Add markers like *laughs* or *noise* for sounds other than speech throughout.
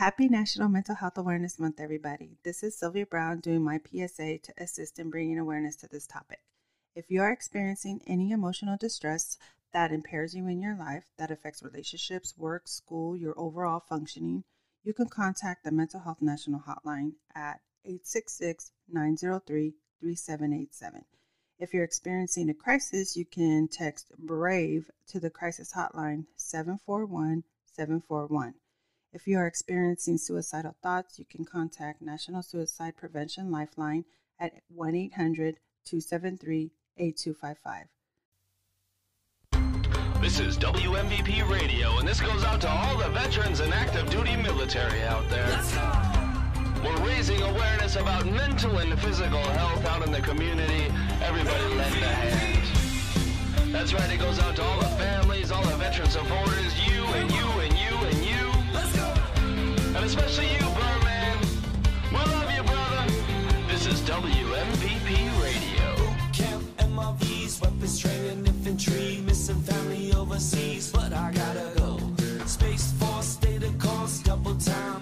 Happy National Mental Health Awareness Month, everybody. This is Sylvia Brown doing my PSA to assist in bringing awareness to this topic. If you are experiencing any emotional distress that impairs you in your life, that affects relationships, work, school, your overall functioning, you can contact the Mental Health National Hotline at 866 903 3787. If you're experiencing a crisis, you can text BRAVE to the crisis hotline 741 741. If you are experiencing suicidal thoughts, you can contact National Suicide Prevention Lifeline at 1 800 273 8255. This is WMVP Radio, and this goes out to all the veterans and active duty military out there. We're raising awareness about mental and physical health out in the community. Everybody lend a hand. That's right, it goes out to all the families, all the veteran supporters, And especially you, Birdman. We love you, brother. This is WMVP Radio. Boot camp, MREs, weapons training, infantry, missing family overseas, but I gotta go. Space Force, state of course, double time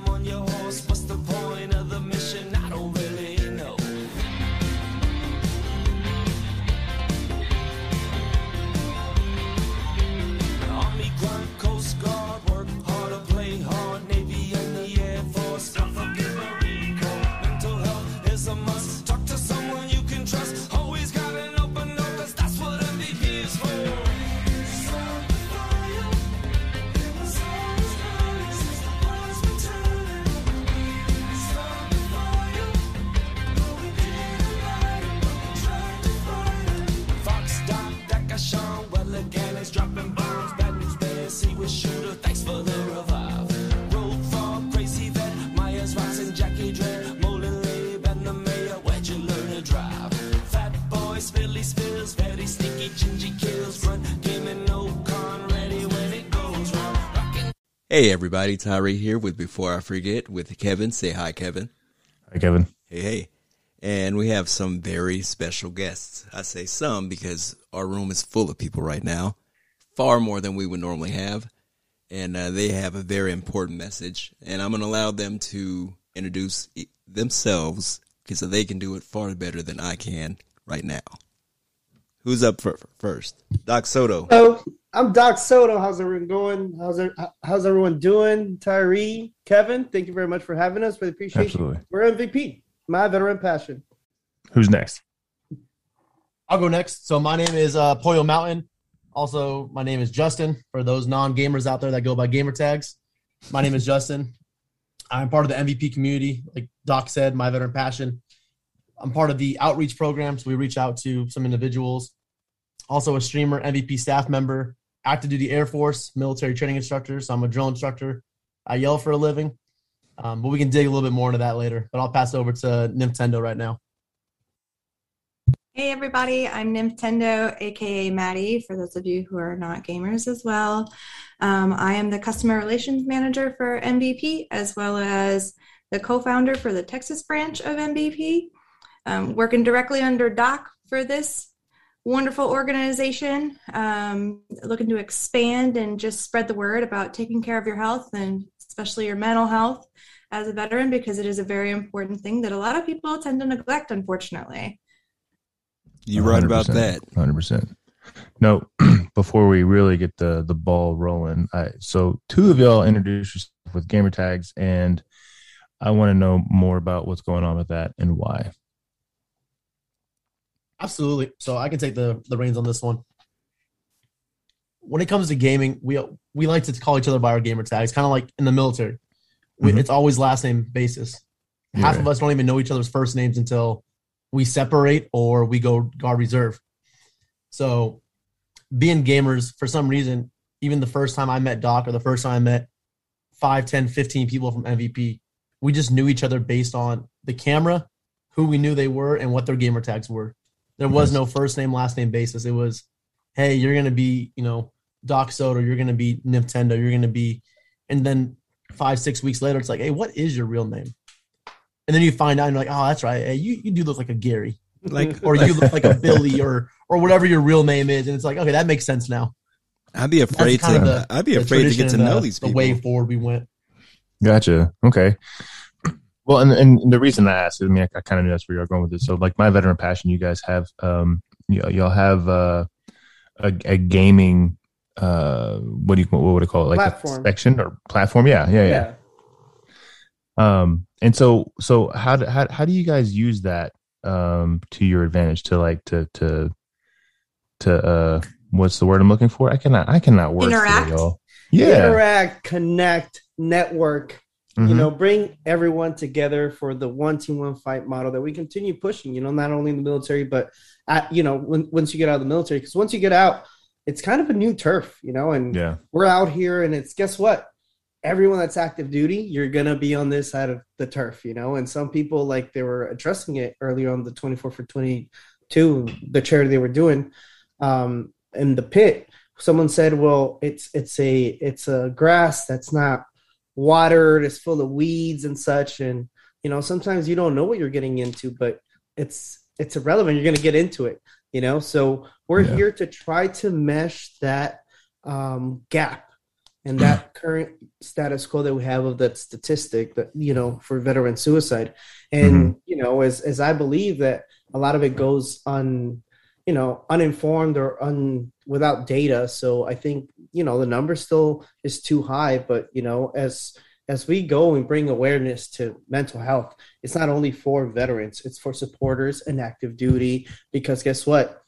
bears, shooter. Thanks for the revive. Road fog, crazy vet, Myers, Watson, Jackie Dredd, Molin, Labe, and the mayor. Where'd you learn to drive? Fat boys, Philly spills, very sneaky, gingy kills. Run, game and no con, ready when it goes wrong. Rockin' Hey everybody, Tyree here with Before I Forget with Kevin. Say hi, Kevin. Hi, Kevin. Hey, hey. And we have some very special guests. I say some because our room is full of people right now, far more than we would normally have. And uh, they have a very important message. And I'm going to allow them to introduce themselves because they can do it far better than I can right now. Who's up fir- first? Doc Soto. Hello, I'm Doc Soto. How's everyone going? How's er- how's everyone doing? Tyree, Kevin, thank you very much for having us. We appreciate Absolutely. you. We're MVP, my veteran passion. Who's next? I'll go next. So my name is uh, Pollo Mountain. Also, my name is Justin. For those non-gamers out there that go by gamer tags, my name is Justin. I'm part of the MVP community, like Doc said, my veteran passion. I'm part of the outreach program, so we reach out to some individuals. Also, a streamer, MVP staff member, active duty Air Force, military training instructor. So I'm a drill instructor. I yell for a living, um, but we can dig a little bit more into that later. But I'll pass over to Nymph Tendo right now. Hey everybody, I'm Nymph Tendo, aka Maddie, for those of you who are not gamers as well. Um, I am the customer relations manager for MVP as well as the co founder for the Texas branch of MVP. Um, working directly under Doc for this wonderful organization, um, looking to expand and just spread the word about taking care of your health and especially your mental health as a veteran because it is a very important thing that a lot of people tend to neglect, unfortunately. You're right about that. 100%. No, *clears throat* before we really get the the ball rolling, I so two of y'all introduce yourself with gamer tags, and I want to know more about what's going on with that and why. Absolutely. So I can take the the reins on this one. When it comes to gaming, we we like to call each other by our gamer tags, kind of like in the military. We, Mhm. It's always last name basis. Half Yeah. of us don't even know each other's first names until we separate or we go guard reserve. So, being gamers, for some reason, even the first time I met Doc or the first time I met 5, 10, 15 people from MVP, we just knew each other based on the camera, who we knew they were, and what their gamer tags were. There was no first name, last name basis. It was, hey, you're going to be, you know, Doc Soto, you're going to be Nymph Tendo, you're going to be, and then five, six weeks later, it's like, hey, what is your real name? And then you find out, and you're like, oh, that's right. Hey, you, you do look like a Gary, Like, or you look like a *laughs* Billy, or or whatever your real name is. And it's like, okay, that makes sense now. I'd be afraid to. the- I'd be afraid to get to know the- these people. the way forward we went. Gotcha. Okay. Well, and, and the reason I asked, I mean, I, I kind of knew that's where you're going with this. So, like my veteran passion, you guys have, um, you, y'all have uh, a, a gaming, uh, what do you, what would it call it? Like Platform. a section or platform? Yeah, yeah, yeah. Yeah. Um, and so, so how do, how, how do you guys use that, um, to your advantage to like, to, to, to, uh, what's the word I'm looking for? I cannot, I cannot word today, Interact? y'all. Yeah. Interact, connect, network. You Mhm. know, bring everyone together for the one team, one fight model that we continue pushing. You know, not only in the military, but at, you know, when, once you get out of the military, because once you get out, it's kind of a new turf. You know, and yeah. we're out here, and it's guess what? Everyone that's active duty, you're gonna be on this side of the turf. You know, and some people like they were addressing it earlier on the 24 for 22, the charity they were doing, um, in the pit someone said well it's it's a it's a grass that's not watered it's full of weeds and such and you know sometimes you don't know what you're getting into but it's it's irrelevant you're going to get into it you know so we're Yeah. here to try to mesh that um, gap and that current status quo that we have of that statistic that you know for veteran suicide. And mm-hmm. you know as as i believe that a lot of it goes on you know uninformed or un without data. So i think you know the number still is too high. But you know as as we go and bring awareness to mental health it's not only for veterans it's for supporters and active duty. Because guess what?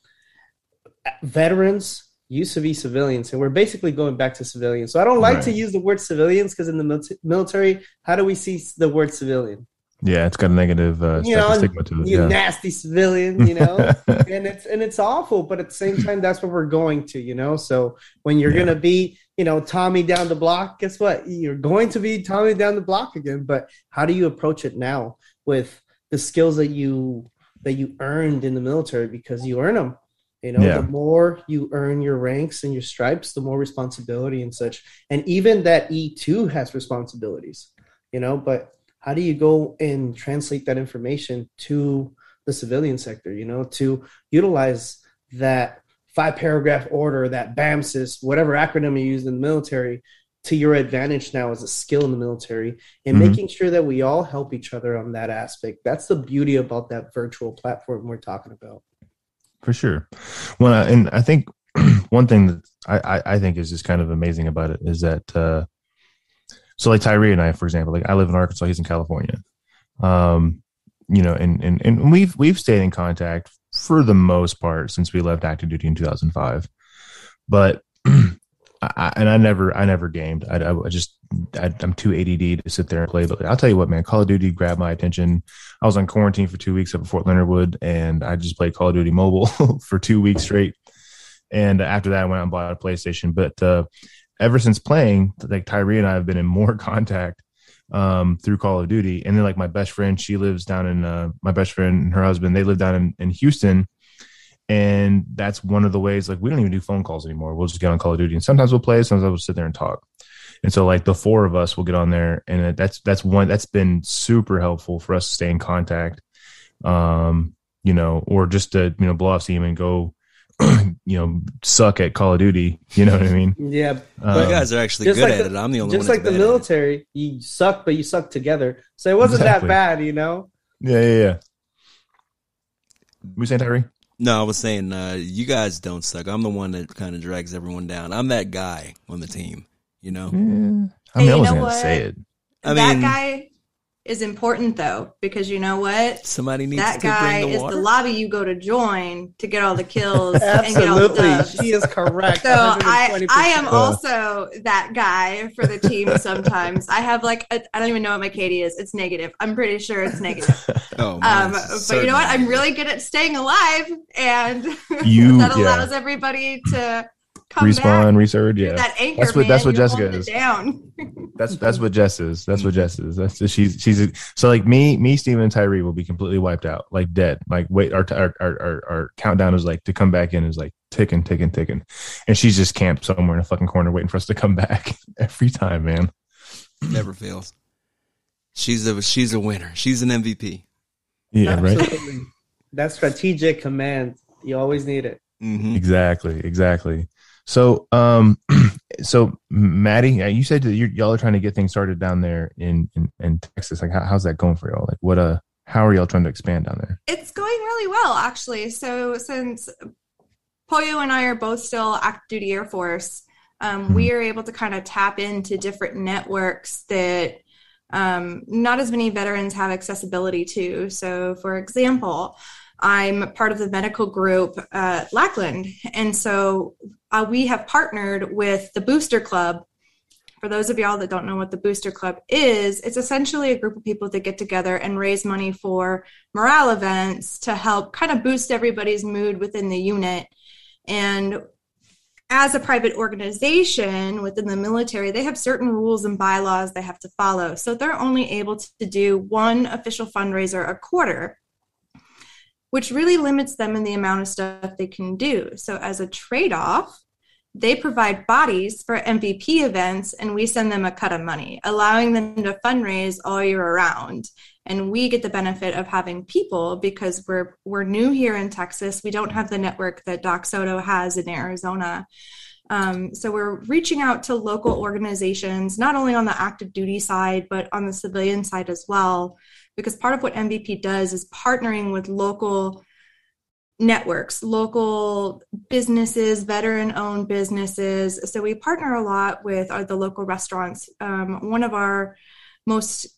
Veterans used to be civilians and we're basically going back to civilians so i don't like to use the word civilians because in the military how do we see the word civilian Yeah. It's got a negative, uh, you know, stigma to it. you Yeah. nasty civilian, you know, *laughs* and it's and it's awful, but at the same time, that's what we're going to, you know. So when you're Yeah. gonna be, you know, Tommy down the block, guess what? You're going to be Tommy down the block again. But how do you approach it now with the skills that you that you earned in the military because you earn them? You know, Yeah. the more you earn your ranks and your stripes, the more responsibility and such. And even that E two has responsibilities, you know. But how do you go and translate that information to the civilian sector you know to utilize that five paragraph order that BAMCIS whatever acronym you use in the military to your advantage now as a skill in the military and Mhm. making sure that we all help each other on that aspect that's the beauty about that virtual platform we're talking about for sure. I- and I think *clears throat* one thing that I, I, I think is just kind of amazing about it is that, uh, so like Tyree and I, for example, like I live in Arkansas, he's in California. Um, you know, and, and, and we've, we've stayed in contact for the most part since we left active duty in 2005. But, *clears throat* I, and I never, I never gamed. I, I just, I, I'm too ADD to sit there and play. But I'll tell you what, man, Call of Duty grabbed my attention. I was on quarantine for two weeks up at Fort Leonard Wood, and I just played Call of Duty Mobile *laughs* for two weeks straight. And after that, I went out and bought a PlayStation. But uh, ever since playing, like Tyree and I have been in more *laughs* contact um, through Call of Duty. And then, like my best friend, she lives down in uh, my best friend and her husband. They live down in, in Houston, and that's one of the ways. Like we don't even do phone calls anymore. We'll just get on Call of Duty, and sometimes we'll play. Sometimes we'll sit there and talk. And so, like the four of us will get on there, and that's that's one that's been super helpful for us to stay in contact. Um, you know, or just to you know blow off steam and go, *clears throat* you know, suck at Call of Duty. You know what I mean? *laughs* yeah Um, you guys are actually good like at the- it. I'm the only one. just like the that's bad at it. military you suck but you suck together so it wasn't Exactly. that bad you know yeah, yeah, yeah. We saying Tyree? No, I was saying uh, you guys don't suck. I'm the one that kind of drags everyone down. I'm that guy on the team. You know, Yeah. I mean, Hey, I you wasn't gonna what? say it. I that mean, guy is important though because you know what? somebody needs That to guy bring the is water. the lobby you go to join to get all the kills and get all the absolutely dubs. she is correct So I, 120%. I am *laughs* Uh. also that guy for the team. Sometimes I have like I I don't even know what my KD is. It's negative. I'm pretty sure it's negative. *laughs* oh, Um, mine's but you know what? I'm really good at staying alive, and *laughs* You- that yeah. allows everybody to come Respawn, back. resurge. Yeah, that anchor That's what- man. that's what You're Jessica holding it is. Down. *laughs* that's that's *laughs* what Jess is. That's what Jess is. That's she's she's so like me, me, Steven, and Tyree will be completely wiped out, like dead. Like wait, our our our our, our countdown is like to come back in is like ticking, ticking, ticking, and she's just camped somewhere in a fucking corner waiting for us to come back *laughs* every time, man. never fails. She's a she's a winner. She's an MVP. Yeah, right. That strategic command you always need it hmm Exactly, exactly. So, um, *clears throat* so Maddie, you said that y'all are trying to get things started down there in in, in Texas. Like, how, how's that going for y'all? Like, what uh, how are y'all trying to expand down there? It's going really well, actually. So since Pollo and I are both still active duty Air Force, um, we are able to kind of tap into different networks that um, not as many veterans have accessibility to. So, for example, I'm part of the medical group at Lackland. And so uh, we have partnered with the Booster Club. For those of y'all that don't know what the Booster Club is, it's essentially a group of people that get together and raise money for morale events to help kind of boost everybody's mood within the unit. And as a private organization within the military, they have certain rules and bylaws they have to follow. So they're only able to do one official fundraiser a quarter which really limits them in the amount of stuff they can do. So, as a trade off, they provide bodies for MVP events and we send them a cut of money, allowing them to fundraise all year around. And we get the benefit of having people because we're we're new here in Texas. We don't have the network that Doc Soto has in Arizona. Um, so we're reaching out to local organizations, not only on the active duty side, but on the civilian side as well, because part of what MVP does is partnering with local networks, local businesses, veteran owned businesses. So we partner a lot with our, the local restaurants. Um, one of our most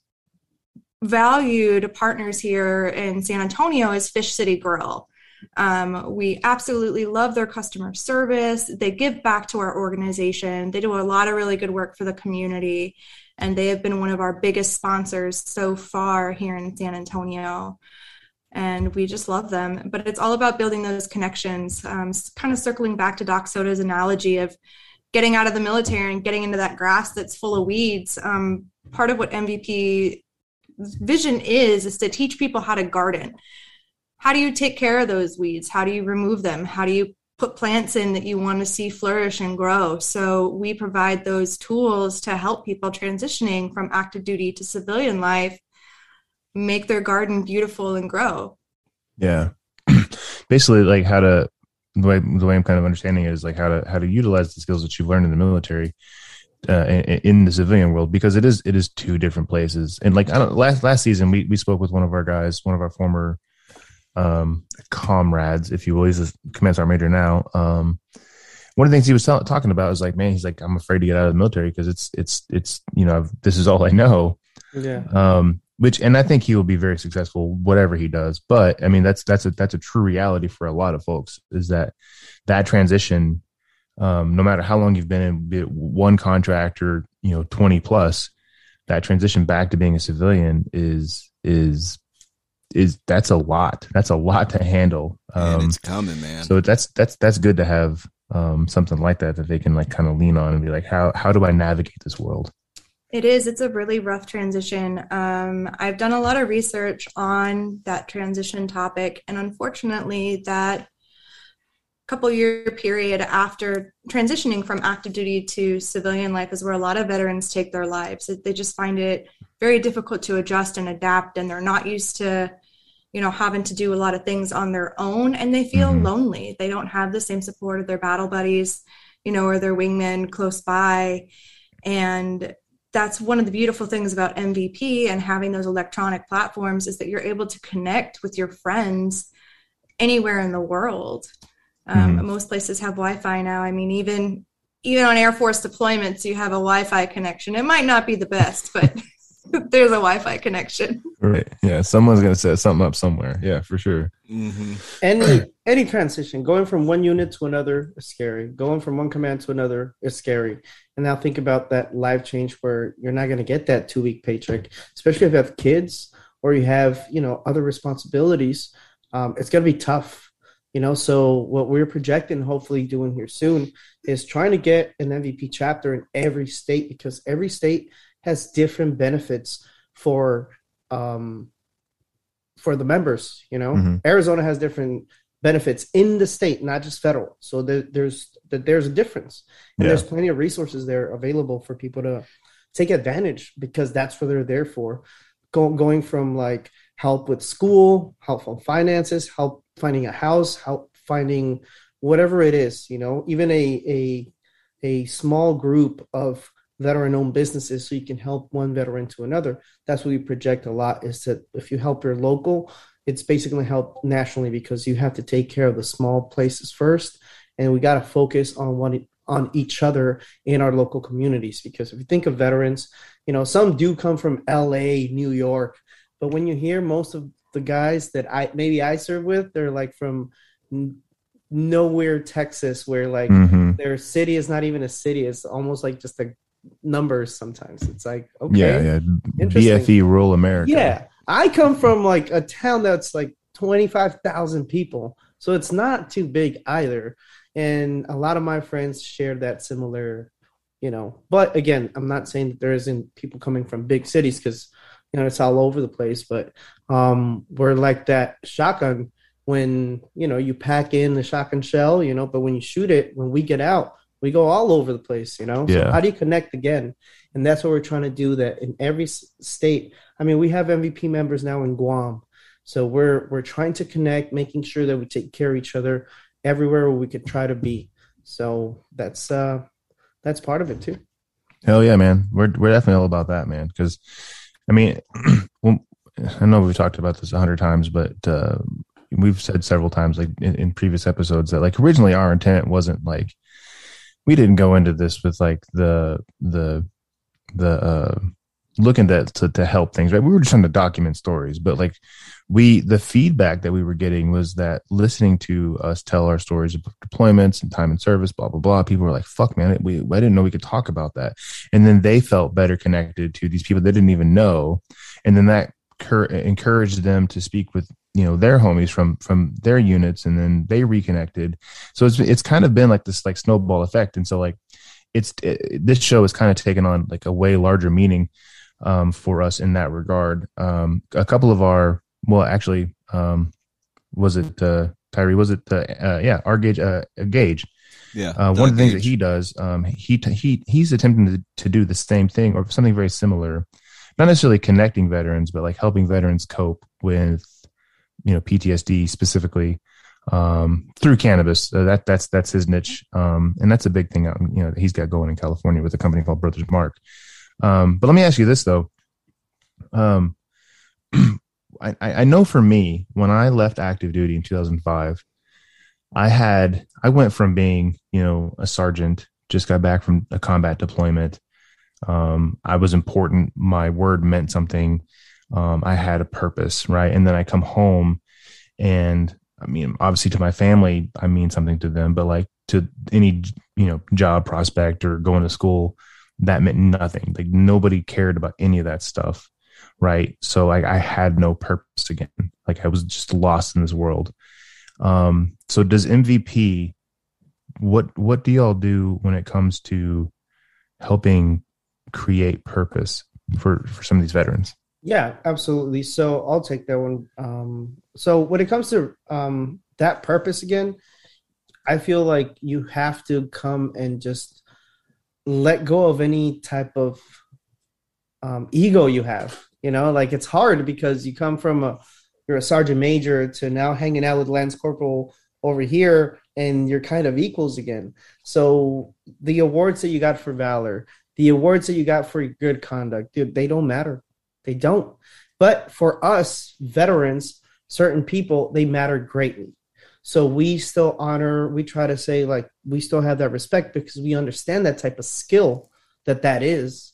valued partners here in San Antonio is Fish City Grill. Um, we absolutely love their customer service. They give back to our organization. They do a lot of really good work for the community and they have been one of our biggest sponsors so far here in San Antonio. And we just love them. But it's all about building those connections, um, kind of circling back to Doc Soto's analogy of getting out of the military and getting into that grass that's full of weeds. Um, part of what MVP vision is, is to teach people how to garden. How do you take care of those weeds? How do you remove them? How do you put plants in that you want to see flourish and grow. So we provide those tools to help people transitioning from active duty to civilian life make their garden beautiful and grow. Yeah. *clears throat* Basically like how to the way the way I'm kind of understanding it is like how to how to utilize the skills that you've learned in the military uh, in, the civilian world because it is it is two different places. And like I don't, last last season we we spoke with one of our guys, one of our former um, comrades, if you will. He's a command sergeant major now. Um, one of the things he was t- talking about is like, man, he's like, I'm afraid to get out of the military because it's, it's, it's, you know, this is all I know. Yeah. Um, which, and I think he will be very successful, whatever he does. But I mean, that's, that's a, that's a true reality for a lot of folks is that that transition, um, no matter how long you've been in one contract or, you know, 20 plus, that transition back to being a civilian is, is is that's a lot. That's a lot to handle. Um, man, it's coming, man. So that's that's that's good to have um, something like that that they can like kind of lean on and be like, how how do I navigate this world? It is. It's a really rough transition. Um, I've done a lot of research on that transition topic, and unfortunately, that couple year period after transitioning from active duty to civilian life is where a lot of veterans take their lives. They just find it very difficult to adjust and adapt, and they're not used to you know having to do a lot of things on their own and they feel mm-hmm. lonely. They don't have the same support of their battle buddies you know or their wingmen close by. And that's one of the beautiful things about mvp and having those electronic platforms is that you're able to connect with your friends anywhere in the world. Um, mm-hmm. most places have wi-fi now. I mean even even on air force deployments you have a wi-fi connection. It might not be the best but *laughs* *laughs* there's a Wi-Fi connection. Right. Yeah. Someone's gonna set something up somewhere. Yeah, for sure. Mm-hmm. Any any transition, going from one unit to another is scary. Going from one command to another is scary. And now think about that life change where you're not gonna get that two week paycheck, especially if you have kids or you have you know other responsibilities. Um, it's gonna be tough. You know, so what we're projecting, hopefully doing here soon, is trying to get an MVP chapter in every state because every state has different benefits for um, for the members. You know, mm-hmm. Arizona has different benefits in the state, not just federal. So there, there's that there's a difference, and yeah. there's plenty of resources there available for people to take advantage because that's what they're there for. Go, going from like help with school, help on finances, help finding a house, help finding whatever it is, you know, even a a a small group of veteran owned businesses so you can help one veteran to another. That's what we project a lot is that if you help your local, it's basically help nationally because you have to take care of the small places first. And we got to focus on one on each other in our local communities because if you think of veterans, you know, some do come from LA, New York, but when you hear most of the guys that I maybe I serve with, they're like from nowhere Texas where like Mhm. their city is not even a city, it's almost like just a numbers sometimes. It's like okay. Yeah, yeah. BFE rural America. Yeah. I come from like a town that's like 25,000 people. So it's not too big either. And a lot of my friends share that similar, you know. But again, I'm not saying that there isn't people coming from big cities because, you know, it's all over the place. But um, we're like that shotgun when, you know, you pack in the shotgun shell, you know, but when you shoot it, when we get out, we go all over the place, you know. So how do you connect again? And that's what we're trying to do. That in every state, I mean, we have MVP members now in Guam, so we're we're trying to connect, making sure that we take care of each other everywhere we could try to be. So that's uh that's part of it too. Hell yeah, man. We're we're definitely all about that, man. Because, I mean, *clears throat* I know we've talked about this a hundred times, but uh, we've said several times, like in, in previous episodes, that like originally our intent wasn't like we didn't go into this with like the the the uh looking to, to to help things right? We were just trying to document stories but like we the feedback that we were getting was that listening to us tell our stories of deployments and time and service blah blah blah people were like fuck man we i didn't know we could talk about that. And then they felt better connected to these people they didn't even know. And then that encouraged them to speak with you know their homies from from their units and then they reconnected. So it's it's kind of been like this like snowball effect. And so like it's it, this show has kind of taken on like a way larger meaning um for us in that regard. Um a couple of our well actually um was it uh Tyree was it uh, uh yeah our gauge uh gauge. Yeah. uh, one of the things that he does, um, he he he's attempting to, to do the same thing or something very similar, not necessarily connecting veterans, but like helping veterans cope with, you know, PTSD specifically um, through cannabis. Uh, that that's that's his niche, um, and that's a big thing. You know, he's got going in California with a company called Brothers Mark. Um, but let me ask you this though. Um, *clears throat* I, I I know for me, when I left active duty in 2005, I had I went from being you know a sergeant, just got back from a combat deployment. Um, I was important. My word meant something. Um, I had a purpose, right? And then I come home, and I mean, obviously to my family, I mean something to them, but like to any you know job prospect or going to school, that meant nothing. Like nobody cared about any of that stuff, right? So like I had no purpose again. Like I was just lost in this world. Um, so does MVP what what do y'all do when it comes to helping create purpose for for some of these veterans? Yeah, absolutely. So I'll take that one. Um, so when it comes to um, that purpose again, I feel like you have to come and just let go of any type of um, ego you have. You know, like it's hard because you come from a you're a sergeant major to now hanging out with Lance Corporal over here, and you're kind of equals again. So the awards that you got for valor, the awards that you got for good conduct, dude, they don't matter. They don't. But for us veterans, certain people, they matter greatly. So we still honor, we try to say, like, we still have that respect because we understand that type of skill that that is.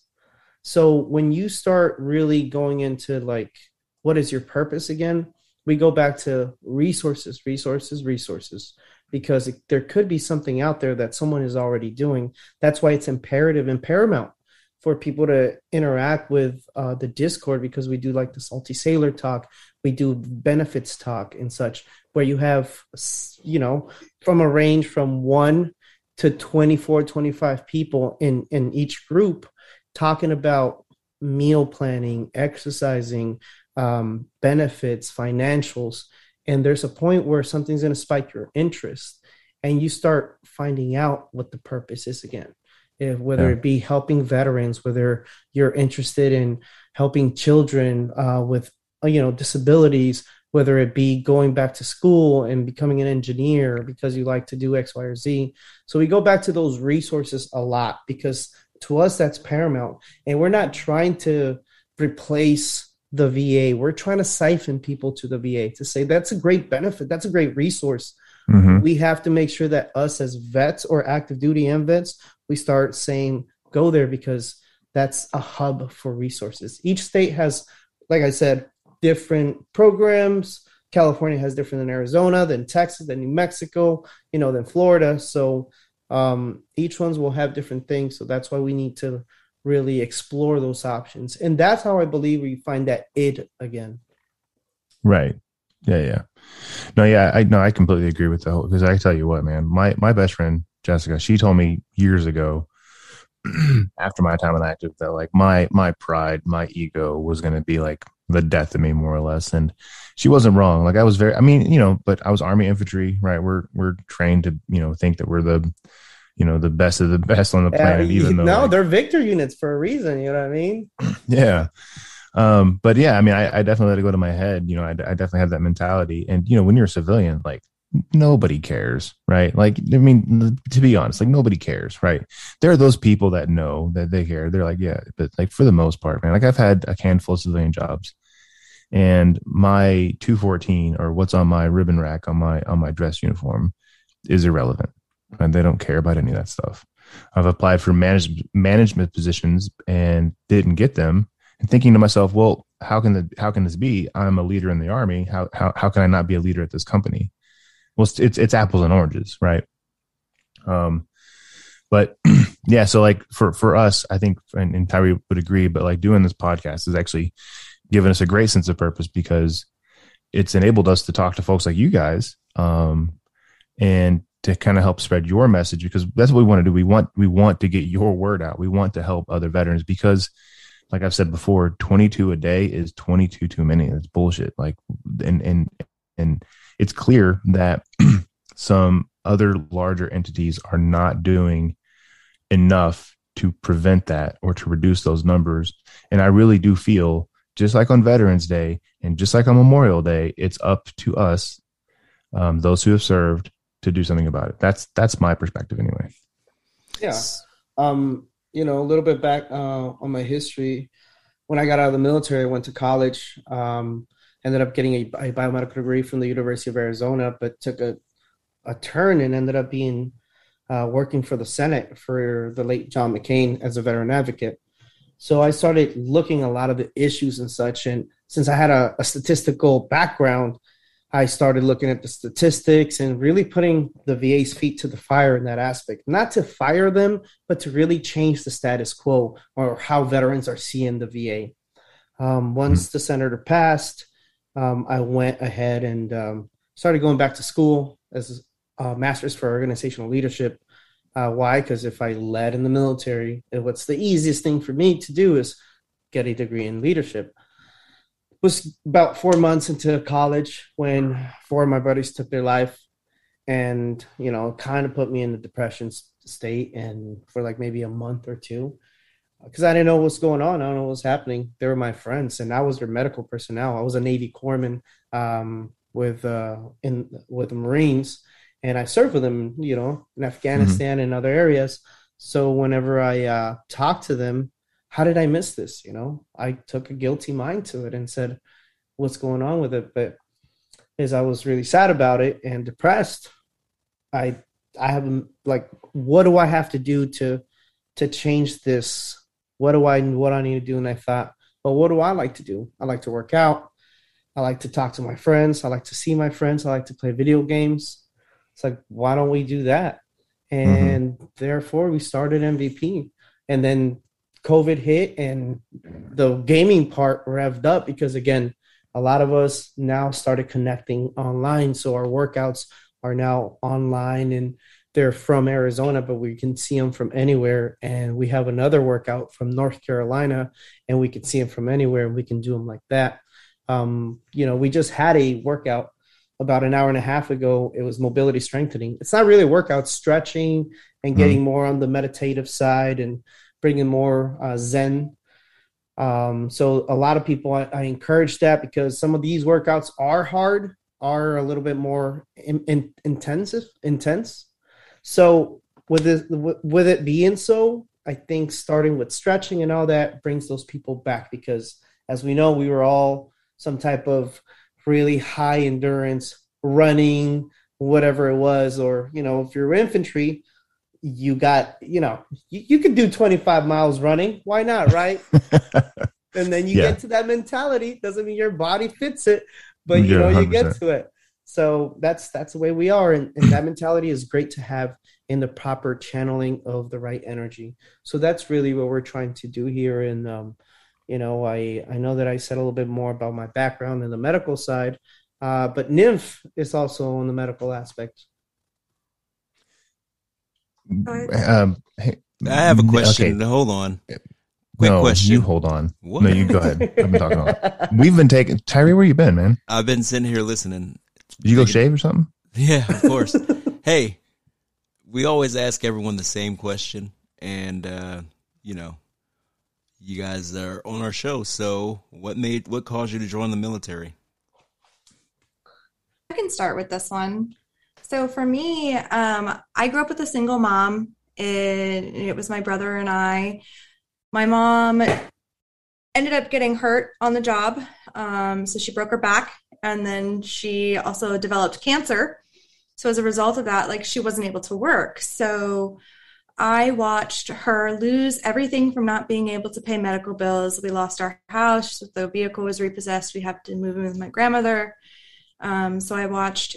So when you start really going into, like, what is your purpose again? We go back to resources, resources, resources, because there could be something out there that someone is already doing. That's why it's imperative and paramount for people to interact with uh, the Discord because we do like the Salty Sailor talk, we do benefits talk and such, where you have, you know, from a range from one to 24, 25 people in, in each group talking about meal planning, exercising, um, benefits, financials. And there's a point where something's going to spike your interest and you start finding out what the purpose is again if, whether Yeah. it be helping veterans, whether you're interested in helping children uh, with uh, you know disabilities, whether it be going back to school and becoming an engineer because you like to do X, Y, or Z. So we go back to those resources a lot because to us that's paramount. And we're not trying to replace the VA. We're trying to siphon people to the VA to say that's a great benefit, that's a great resource. Mhm. We have to make sure that us as vets or active duty and vets, we start saying go there because that's a hub for resources. Each state has, like I said, different programs. California has different than Arizona, than Texas, than New Mexico, you know, than Florida. So um, each ones will have different things. So that's why we need to really explore those options. And that's how I believe we find that it again. Right. Yeah, yeah. No, yeah, I no, I completely agree with the whole because I tell you what, man, my my best friend Jessica, she told me years ago *clears throat* after my time in active that like my my pride, my ego was gonna be like the death of me more or less. And she wasn't wrong. Like I was very I mean, you know, but I was army infantry, right? We're we're trained to, you know, think that we're the you know, the best of the best on the planet, even though no, like, they're victor units for a reason. You know what I mean? *clears throat* yeah um but yeah i mean i, I definitely let it go to my head you know I, I definitely have that mentality and you know when you're a civilian like nobody cares right like i mean to be honest like nobody cares right there are those people that know that they care they're like yeah but like for the most part man like i've had a handful of civilian jobs and my 214 or what's on my ribbon rack on my on my dress uniform is irrelevant and they don't care about any of that stuff i've applied for manage, management positions and didn't get them and thinking to myself, well, how can the how can this be? I'm a leader in the army. How how how can I not be a leader at this company? Well, it's it's, it's apples and oranges, right? Um, but *clears throat* yeah, so like for for us, I think, and, and Tyree would agree, but like doing this podcast has actually given us a great sense of purpose because it's enabled us to talk to folks like you guys, um, and to kind of help spread your message because that's what we want to do. We want we want to get your word out. We want to help other veterans because like I've said before, 22 a day is 22 too many. It's bullshit. Like, and, and, and it's clear that *clears throat* some other larger entities are not doing enough to prevent that or to reduce those numbers. And I really do feel just like on Veterans Day and just like on Memorial Day, it's up to us, um, those who have served to do something about it. That's, that's my perspective anyway. Yeah. Um, you know, a little bit back uh, on my history. When I got out of the military, I went to college. Um, ended up getting a, a biomedical degree from the University of Arizona, but took a a turn and ended up being uh, working for the Senate for the late John McCain as a veteran advocate. So I started looking a lot of the issues and such. And since I had a, a statistical background, I started looking at the statistics and really putting the VA's feet to the fire in that aspect. Not to fire them, but to really change the status quo or how veterans are seeing the VA. Um, once the senator passed, um, I went ahead and um, started going back to school as a master's for organizational leadership. Uh, why? Because if I led in the military, what's the easiest thing for me to do is get a degree in leadership was about four months into college when four of my buddies took their life and you know kind of put me in the depression state and for like maybe a month or two because i didn't know what's going on i don't know what's happening they were my friends and i was their medical personnel i was a navy corpsman um, with uh, in with the marines and i served with them you know in afghanistan mm-hmm. and other areas so whenever i uh, talked to them how did I miss this? You know, I took a guilty mind to it and said, what's going on with it? But as I was really sad about it and depressed, I, I haven't like, what do I have to do to, to change this? What do I, what I need to do? And I thought, well, what do I like to do? I like to work out. I like to talk to my friends. I like to see my friends. I like to play video games. It's like, why don't we do that? And mm-hmm. therefore we started MVP. And then COVID hit and the gaming part revved up because again, a lot of us now started connecting online. So our workouts are now online and they're from Arizona, but we can see them from anywhere. And we have another workout from North Carolina and we can see them from anywhere and we can do them like that. Um, you know, we just had a workout about an hour and a half ago. It was mobility strengthening. It's not really a workout, stretching and getting mm-hmm. more on the meditative side and bringing more uh, Zen Um, so a lot of people, I, I encourage that because some of these workouts are hard, are a little bit more in, in, intensive, intense. So with it, with it being so, I think starting with stretching and all that brings those people back because, as we know, we were all some type of really high endurance running, whatever it was, or you know, if you're infantry, you got you know, you, you could do 25 miles running. Why not, right? *laughs* and then you Yeah. get to that mentality. Doesn't mean your body fits it, but you Yeah, know, you get 100%. to it. So that's that's the way we are, and, and that mentality is great to have in the proper channeling of the right energy. So that's really what we're trying to do here. And um, you know, I I know that I said a little bit more about my background in the medical side, uh, but nymph is also on the medical aspect. Um, hey, I have a question. okay, Hold on. Quick no, question. You hold on. What? No, you go ahead. I've been talking on. *laughs* We've been taking Tyree. Where you been, man? I've been sitting here listening. Did you go shave or something? Yeah, of *laughs* course. hey, we always ask everyone the same question, and uh, you know, you guys are on our show. So, what made what caused you to join the military? I can start with this one. So for me, um, I grew up with a single mom. It, it was my brother and I. My mom ended up getting hurt on the job. Um, so she broke her back and then she also developed cancer. So as a result of that, like she wasn't able to work. So I watched her lose everything from not being able to pay medical bills. We lost our house. The vehicle was repossessed. We had to move in with my grandmother. Um, so I watched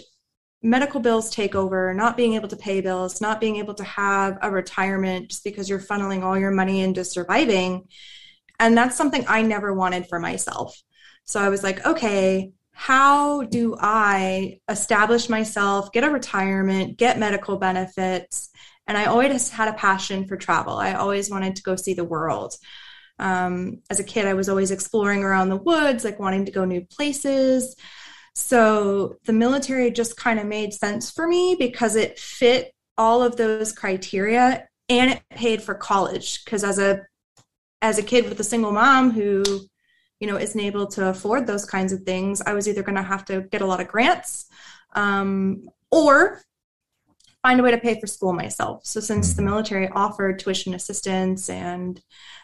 medical bills take over, not being able to pay bills, not being able to have a retirement just because you're funneling all your money into surviving. And that's something I never wanted for myself. So I was like, okay, how do I establish myself, get a retirement, get medical benefits? And I always had a passion for travel. I always wanted to go see the world. Um, as a kid, I was always exploring around the woods, like wanting to go new places. So the military just kind of made sense for me because it fit all of those criteria and it paid for college because as a as a kid with a single mom who you know isn't able to afford those kinds of things i was either going to have to get a lot of grants um, or find a way to pay for school myself so since the military offered tuition assistance and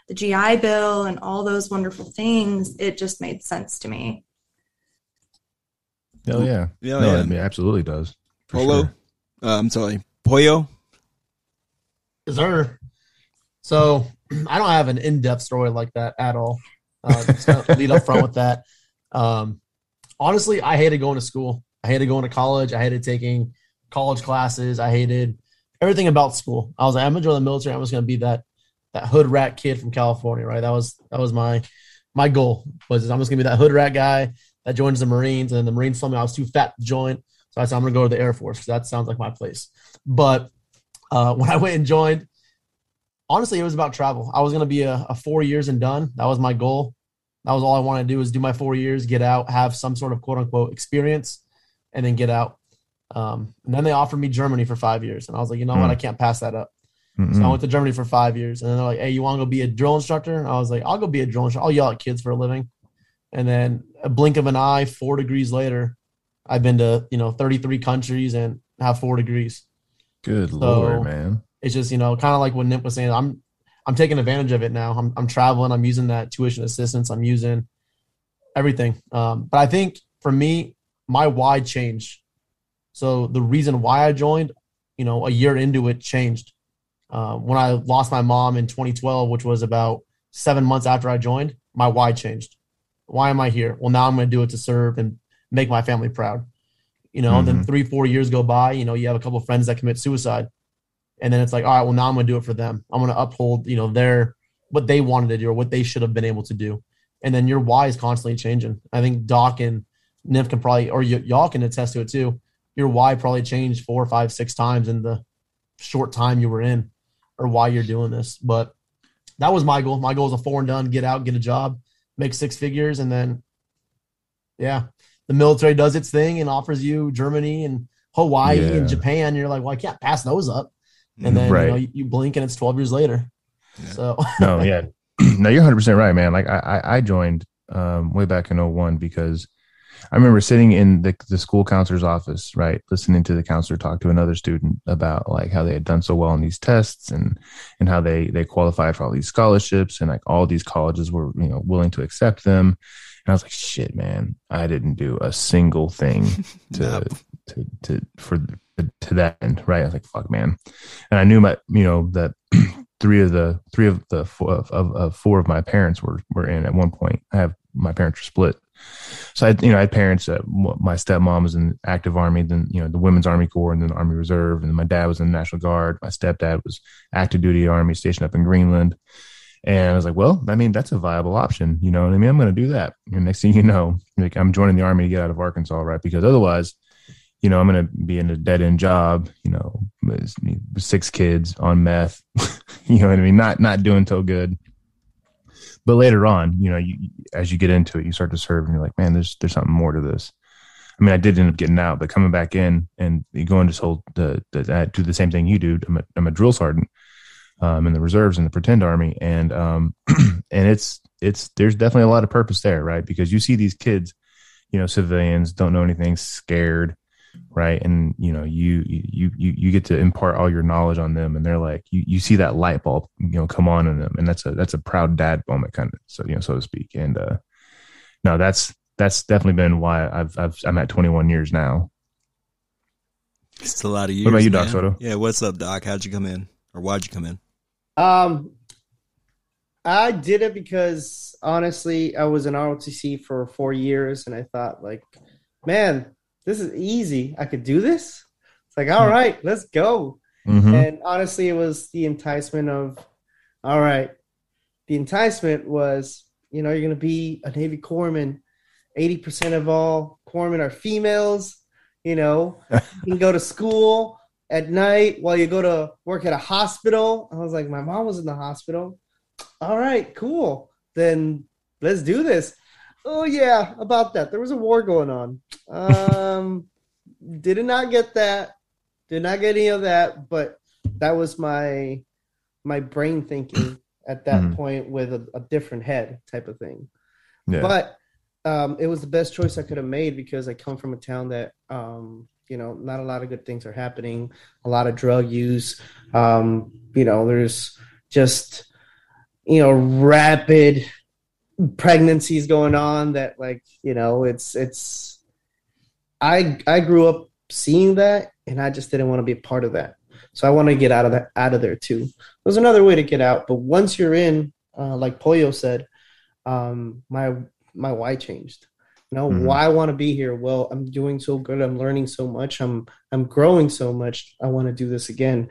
the gi bill and all those wonderful things it just made sense to me Hell yeah. Yeah, no, yeah. I mean, it absolutely does. Polo. sure. Uh, I'm sorry, Pollo. Yes, sir. So *clears throat* I don't have an in-depth story like that at all. Uh, lead up front with that. Um, honestly, I hated going to school. I hated going to college. I hated taking college classes. I hated everything about school. I was like, I'm gonna join the military. I'm just gonna be that that hood rat kid from California, right? That was that was my my goal was I'm just gonna be that hood rat guy that joins the Marines, and the Marines told me I was too fat to join, so I said I'm gonna go to the Air Force that sounds like my place. But uh, *laughs* when I went and joined, honestly, it was about travel. I was going to be a, a four years and done. That was my goal. That was all I wanted to do was do my four years, get out, have some sort of quote unquote experience, and then get out. Um, and then they offered me Germany for five years, and I was like, you know what, Hmm. I can't pass that up. So I went to Germany for five years, and then they're like, "Hey, you want to go be a drill instructor?" And I was like, "I'll go be a drill instructor. I'll yell at kids for a living." And then a blink of an eye, four degrees later, I've been to you know 33 countries and have four degrees Good So- lord, man. it's just you know kind of like what Nymph was saying. I'm I'm taking advantage of it now. I'm I'm traveling. I'm using that tuition assistance. I'm using everything. Um, but I think for me, my why changed. So the reason why I joined, you know, a year into it changed. Uh, when I lost my mom in 2012, which was about seven months after I joined, my why changed. Why am I here? Well, now I'm going to do it to serve and make my family proud. You know, then Mhm. three, four years go by. You know, you have a couple of friends that commit suicide and then it's like all right well now i'm going to do it for them. I'm going to uphold you know their what they wanted to do or what they should have been able to do. And then your why is constantly changing. I think doc and Nymph can probably or y- y'all can attest to it too. Your why probably changed four five six times in the short time you were in or why you're doing this. But that was my goal. My goal is a four and done get out get a job make six figures and then yeah the military does its thing and offers you germany and hawaii Yeah. and japan. You're like well i can't pass those up and then Right. you know you, you blink and it's 12 years later Yeah. so *laughs* No, yeah. *clears throat* no, you're 100 percent right, man. Like I, I, I joined um, way back in 01 because I remember sitting in the, the school counselor's office, right, listening to the counselor talk to another student about like how they had done so well in these tests and and how they they qualified for all these scholarships and like all these colleges were you know willing to accept them. And I was like, shit, man, I didn't do a single thing *laughs* to Nope. to to for to that end, right? I was like, fuck, man. And I knew my you know that *clears throat* three of the three of the four of, of, of four of my parents were were in at one point. I have my parents were split. So I, you know, I had parents that my stepmom was in active army, then you know the Women's Army Corps, and then the Army Reserve, and my dad was in the National Guard. My stepdad was active duty Army, stationed up in Greenland. And I was like, well, I mean, that's a viable option. You know what I mean? I'm going to do that. And next thing you know, like I'm joining the army to get out of Arkansas, right? Because otherwise, you know, I'm going to be in a dead end job, you know, with six kids on meth, *laughs* you know what I mean? Not, not doing so good. But later on, you know, you, as you get into it, you start to serve and you're like, man, there's, there's something more to this. I mean, I did end up getting out, but coming back in and you go into whole, the, the, I do the same thing you do. I'm a, I'm a drill sergeant um, in the reserves in the pretend army, and um, *clears throat* and it's it's there's definitely a lot of purpose there, right? Because you see these kids, you know, civilians don't know anything, scared, right? And you know, you you you you get to impart all your knowledge on them, and they're like, you you see that light bulb, you know, come on in them, and that's a that's a proud dad moment, kind of, so you know, so to speak. And uh, no, that's that's definitely been why I've I've I'm at 21 years now. It's a lot of years. What about you, Doc. Soto? Yeah, what's up, Doc? How'd you come in, or why'd you come in? Um, I did it because honestly, I was in ROTC for four years, and I thought, like, man, this is easy. I could do this. It's like, all right, let's go. Mhm. And honestly, it was the enticement of, all right. The enticement was, you know, you're going to be a Navy corpsman. 80% of all corpsmen are females. You know, *laughs* you can go to school at night while you go to work at a hospital. I was like, my mom was in the hospital. All right, cool. Then let's do this. Oh, yeah, about that. There was a war going on. Um, *laughs* did not get that. Did not get any of that, but that was my my brain thinking *clears throat* at that Mhm. point with a, a different head type of thing. Yeah. But um, it was the best choice I could have made because I come from a town that um, you know not a lot of good things are happening, a lot of drug use. Um, you know, there's just you know rapid pregnancies going on that like you know it's it's I I grew up seeing that and I just didn't want to be a part of that. So I want to get out of that out of there too. There's another way to get out, but once you're in, uh, like Pollo said, um, my my why changed. You know, Mhm. why I want to be here. Well, I'm doing so good. I'm learning so much. I'm I'm growing so much. I want to do this again.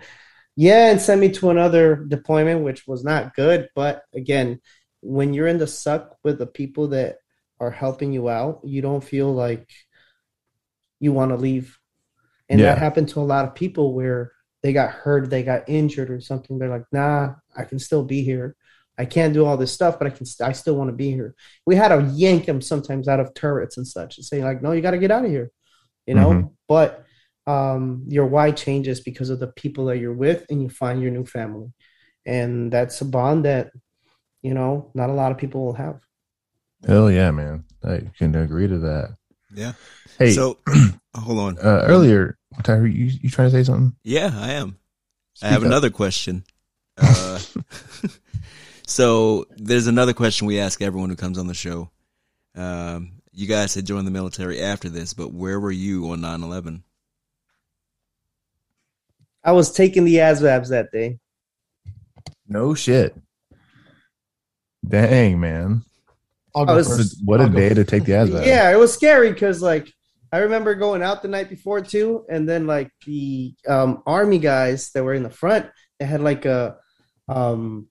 Yeah, and send me to another deployment, which was not good. But again, when you're in the suck with the people that are helping you out, you don't feel like you want to leave. And Yeah. that happened to a lot of people where they got hurt, they got injured or something. They're like, nah, I can still be here. I can't do all this stuff, but I can. St- I still want to be here. We had to yank them sometimes out of turrets and such, and say like, no, you got to get out of here, you know. Mhm. But um, your why changes because of the people that you're with, and you find your new family, and that's a bond that you know not a lot of people will have. Hell yeah, man. I can agree to that. Yeah. Hey, So, *clears throat* hold on. uh, earlier, Tyler, you, you trying to say something? Yeah, I am. I have up. another question. Uh, *laughs* so there's another question we ask everyone who comes on the show. Um, you guys had joined the military after this, but where were you on 9/11? I was taking the ASVABs that day. No shit. Dang, man. I'll go was- What a, first. what a I'll go day to take the ASVAB. Yeah, it was scary because like I remember going out the night before too, and then like the um, army guys that were in the front, they had like a um,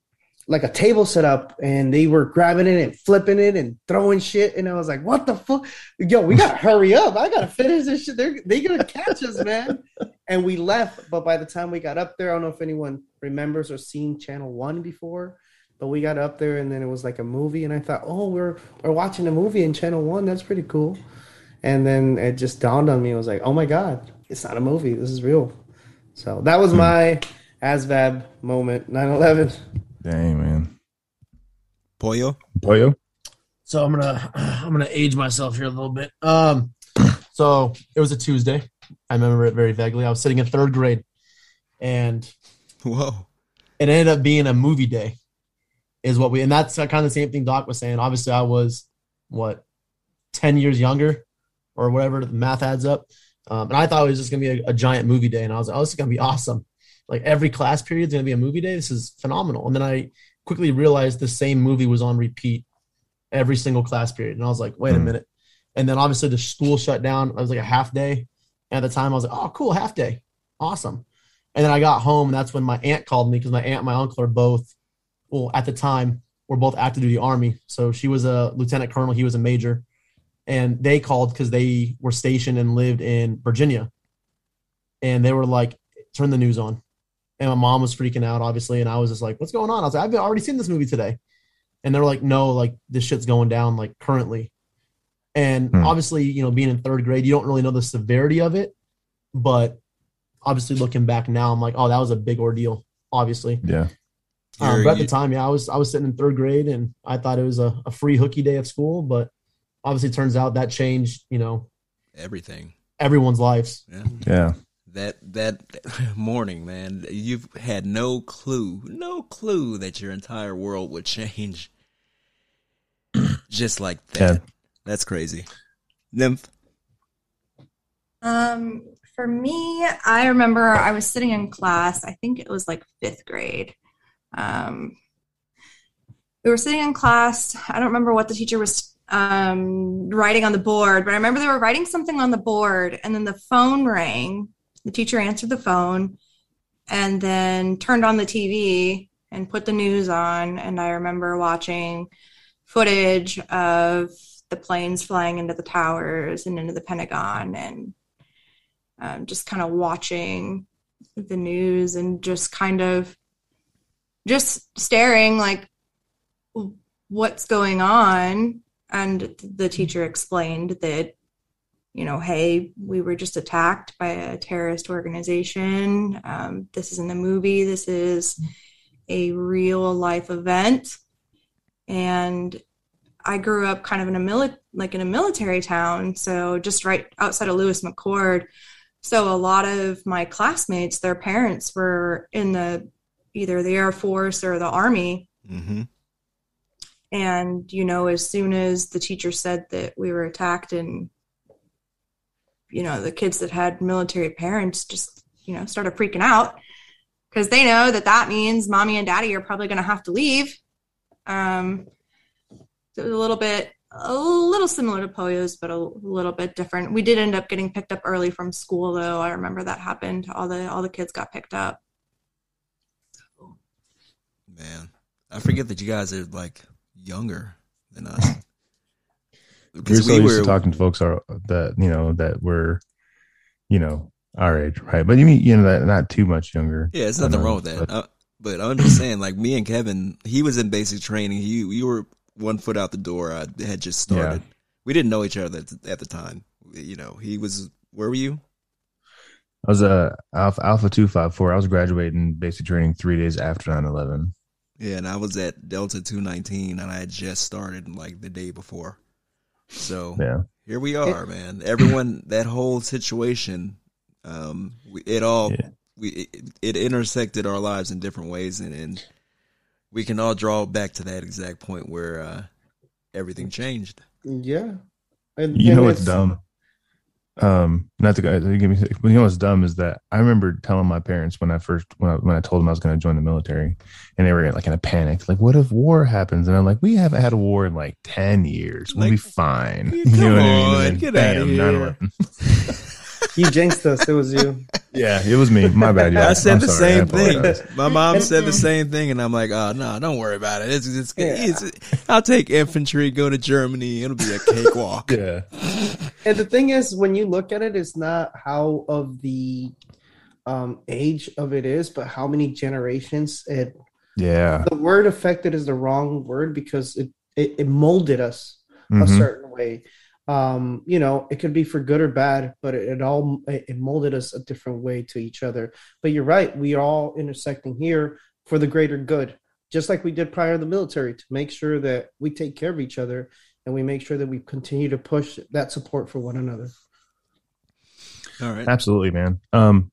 like a table set up, and they were grabbing it and flipping it and throwing shit, and I was like, "What the fuck, yo? We gotta hurry up! I gotta finish this shit. They're they gonna catch us, man!" *laughs* And we left, but by the time we got up there, I don't know if anyone remembers or seen Channel One before. But we got up there and then it was like a movie, and I thought, oh, we're we're watching a movie in Channel One. That's pretty cool. And then it just dawned on me. I was like, oh my god, it's not a movie. This is real. So that was my ASVAB moment, 9/11. Dang, man. Pollo. Pollo. So I'm gonna *clears throat* I'm gonna age myself here a little bit. Um, so it was a Tuesday. I remember it very vaguely. I was sitting in third grade, and Whoa. it ended up being a movie day, is what we. And that's kind of the same thing Doc was saying. Obviously, I was what ten years younger, or whatever the math adds up. Um, and I thought it was just gonna be a, a giant movie day, and I was like, oh, this is gonna be awesome. Like every class period is gonna be a movie day. This is phenomenal. And then I quickly realized the same movie was on repeat every single class period. And I was like, wait a Hmm. minute. And then obviously the school shut down. I was like a half day. And at the time, I was like, oh, cool, half day. Awesome. And then I got home, and that's when my aunt called me because my aunt and my uncle are both, well, at the time, were both active duty Army. So she was a lieutenant colonel, he was a major. And they called because they were stationed and lived in Virginia. And they were like, turn the news on. And my mom was freaking out, obviously. And I was just like, what's going on? I was like, I've already seen this movie today. And they were like, no, like this shit's going down like currently. And Hmm. obviously, you know, being in third grade, you don't really know the severity of it. But obviously, looking back now, I'm like, oh, that was a big ordeal, obviously. Yeah. Um, but at the time, yeah, I was I was sitting in third grade and I thought it was a, a free hooky day of school, but obviously, it turns out that changed, you know, Everything. everyone's lives. Yeah. Yeah. That that *laughs* morning, man, you've had no clue, no clue that your entire world would change *clears throat* just like that. Yeah. That's crazy. Nymph. Um, for me, I remember I was sitting in class. I think it was like fifth grade. Um, we were sitting in class. I don't remember what the teacher was um, writing on the board, but I remember they were writing something on the board, and then the phone rang. The teacher answered the phone, and then turned on the TV and put the news on. And I remember watching footage of the planes flying into the towers and into the Pentagon, and um, just kind of watching the news and just kind of just staring like what's going on? And the teacher explained that you know hey we were just attacked by a terrorist organization. Um, this isn't a movie. This is a real life event. And i grew up kind of in a mili- like in a military town so just right outside of lewis mcchord. So a lot of my classmates their parents were in the either the air force or the army Mm-hmm. and you know as soon as the teacher said that we were attacked and you know the kids that had military parents just you know started freaking out because they know that that means mommy and daddy are probably going to have to leave um so it was a little bit a little similar to Pollo's, but a little bit different. We did end up getting picked up early from school, though. I remember that happened. All the all the kids got picked up. Man, I forget that you guys are like younger than us. *laughs* We're so we used were to talking to folks are that you know that were, you know, our age, right? But you mean you know that not too much younger. Yeah, it's than nothing us, wrong with that. but- Uh, but I'm just saying, like me and Kevin, he was in basic training. You you were one foot out the door. I had just started. We didn't know each other at the, at the time. You know, he was. Where were you? I was a Alpha Alpha two five four. I was graduating basic training three days after 9-11. Yeah, and I was at Delta two nineteen, and I had just started like the day before. So Yeah, here we are, man. Everyone, *clears throat* that whole situation, um, we, it all Yeah. we it, it intersected our lives in different ways, and, and we can all draw back to that exact point where uh, everything changed. Yeah. And, you and know what's it's- dumb? Um, not to go- to give me, but you know what's dumb is that I remember telling my parents when I first when I when I told them I was going to join the military, and they were like in a panic, like, "What if war happens?" And I'm like, "We haven't had a war in like ten years. We'll Like, be fine." yeah, *laughs* You know come what I mean? on, then, get outta bam, here. 9/11. *laughs* You jinxed us. It was you. *laughs* Yeah, it was me. My bad. y'all. I said I'm the sorry. Same thing. My mom said the same thing, and I'm like, "Oh no, don't worry about it. It's, it's, Yeah. it's I'll take infantry, go to Germany. It'll be a cakewalk." Yeah, And the thing is, when you look at it, it's not how of the um, age of it is, but how many generations it. yeah. The word affected is the wrong word because it it, it molded us a Mhm. certain way. Um, you know, it could be for good or bad, but it, it all it it molded us a different way to each other. But you're right, we are all intersecting here for the greater good. just like we did prior to the military, to make sure that we take care of each other and we make sure that we continue to push that support for one another. All right. Absolutely, man. Um,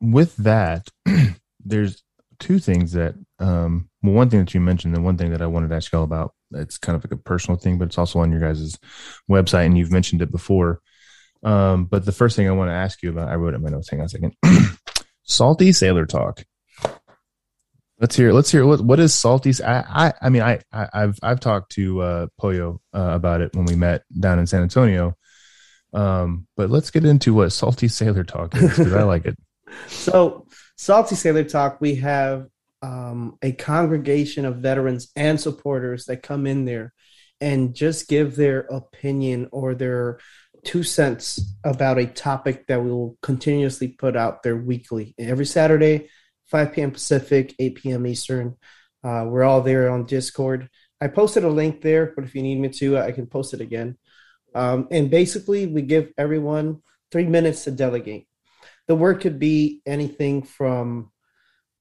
with that, *clears throat* there's two things that, um, well, one thing that you mentioned, and one thing that I wanted to ask y'all about. It's kind of like a personal thing, but it's also on your guys' website, and you've mentioned it before. Um, but the first thing I want to ask you about, I wrote it in my notes. Hang on a second. *clears throat* salty sailor talk. Let's hear. Let's hear. What, what is salty? I, I. I mean, I. I I've. I've talked to uh, Pollo uh, about it when we met down in San Antonio. Um, but let's get into what salty sailor talk is because I like it. *laughs* So, Salty Sailor Talk, we have um, a congregation of veterans and supporters that come in there and just give their opinion or their two cents about a topic that we will continuously put out there weekly. Every Saturday, 5 p.m. Pacific, 8 p.m. Eastern. Uh, we're all there on Discord. I posted a link there, but if you need me to, I can post it again. Um, and basically, we give everyone three minutes to delegate. The word could be anything from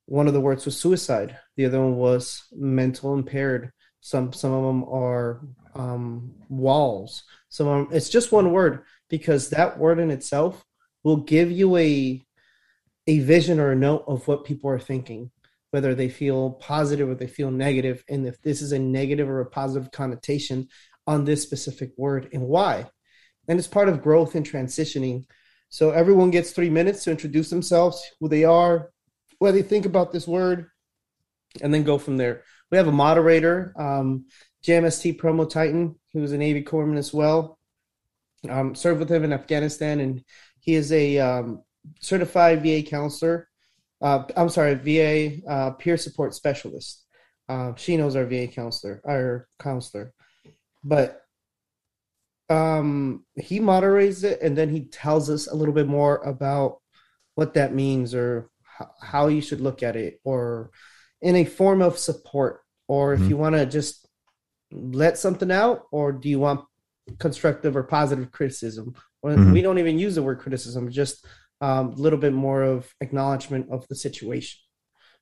one of the words was suicide. The other one was mental impaired. Some some of them are um, walls. Some of them, it's just one word because that word in itself will give you a a vision or a note of what people are thinking, whether they feel positive or they feel negative, and if this is a negative or a positive connotation on this specific word and why. And it's part of growth and transitioning. So everyone gets three minutes to introduce themselves, who they are, what they think about this word, and then go from there. We have a moderator, um, JMST Promo Titan, who is a Navy corpsman as well. Um, served with him in Afghanistan, and he is a um, certified VA counselor. Uh, I'm sorry, VA uh, peer support specialist. Uh, she knows our VA counselor, our counselor, but um, he moderates it, and then he tells us a little bit more about what that means or h- how you should look at it, or in a form of support, or if Mhm. you want to just let something out, or do you want constructive or positive criticism? Mhm. We don't even use the word criticism, just a um, little bit more of acknowledgement of the situation,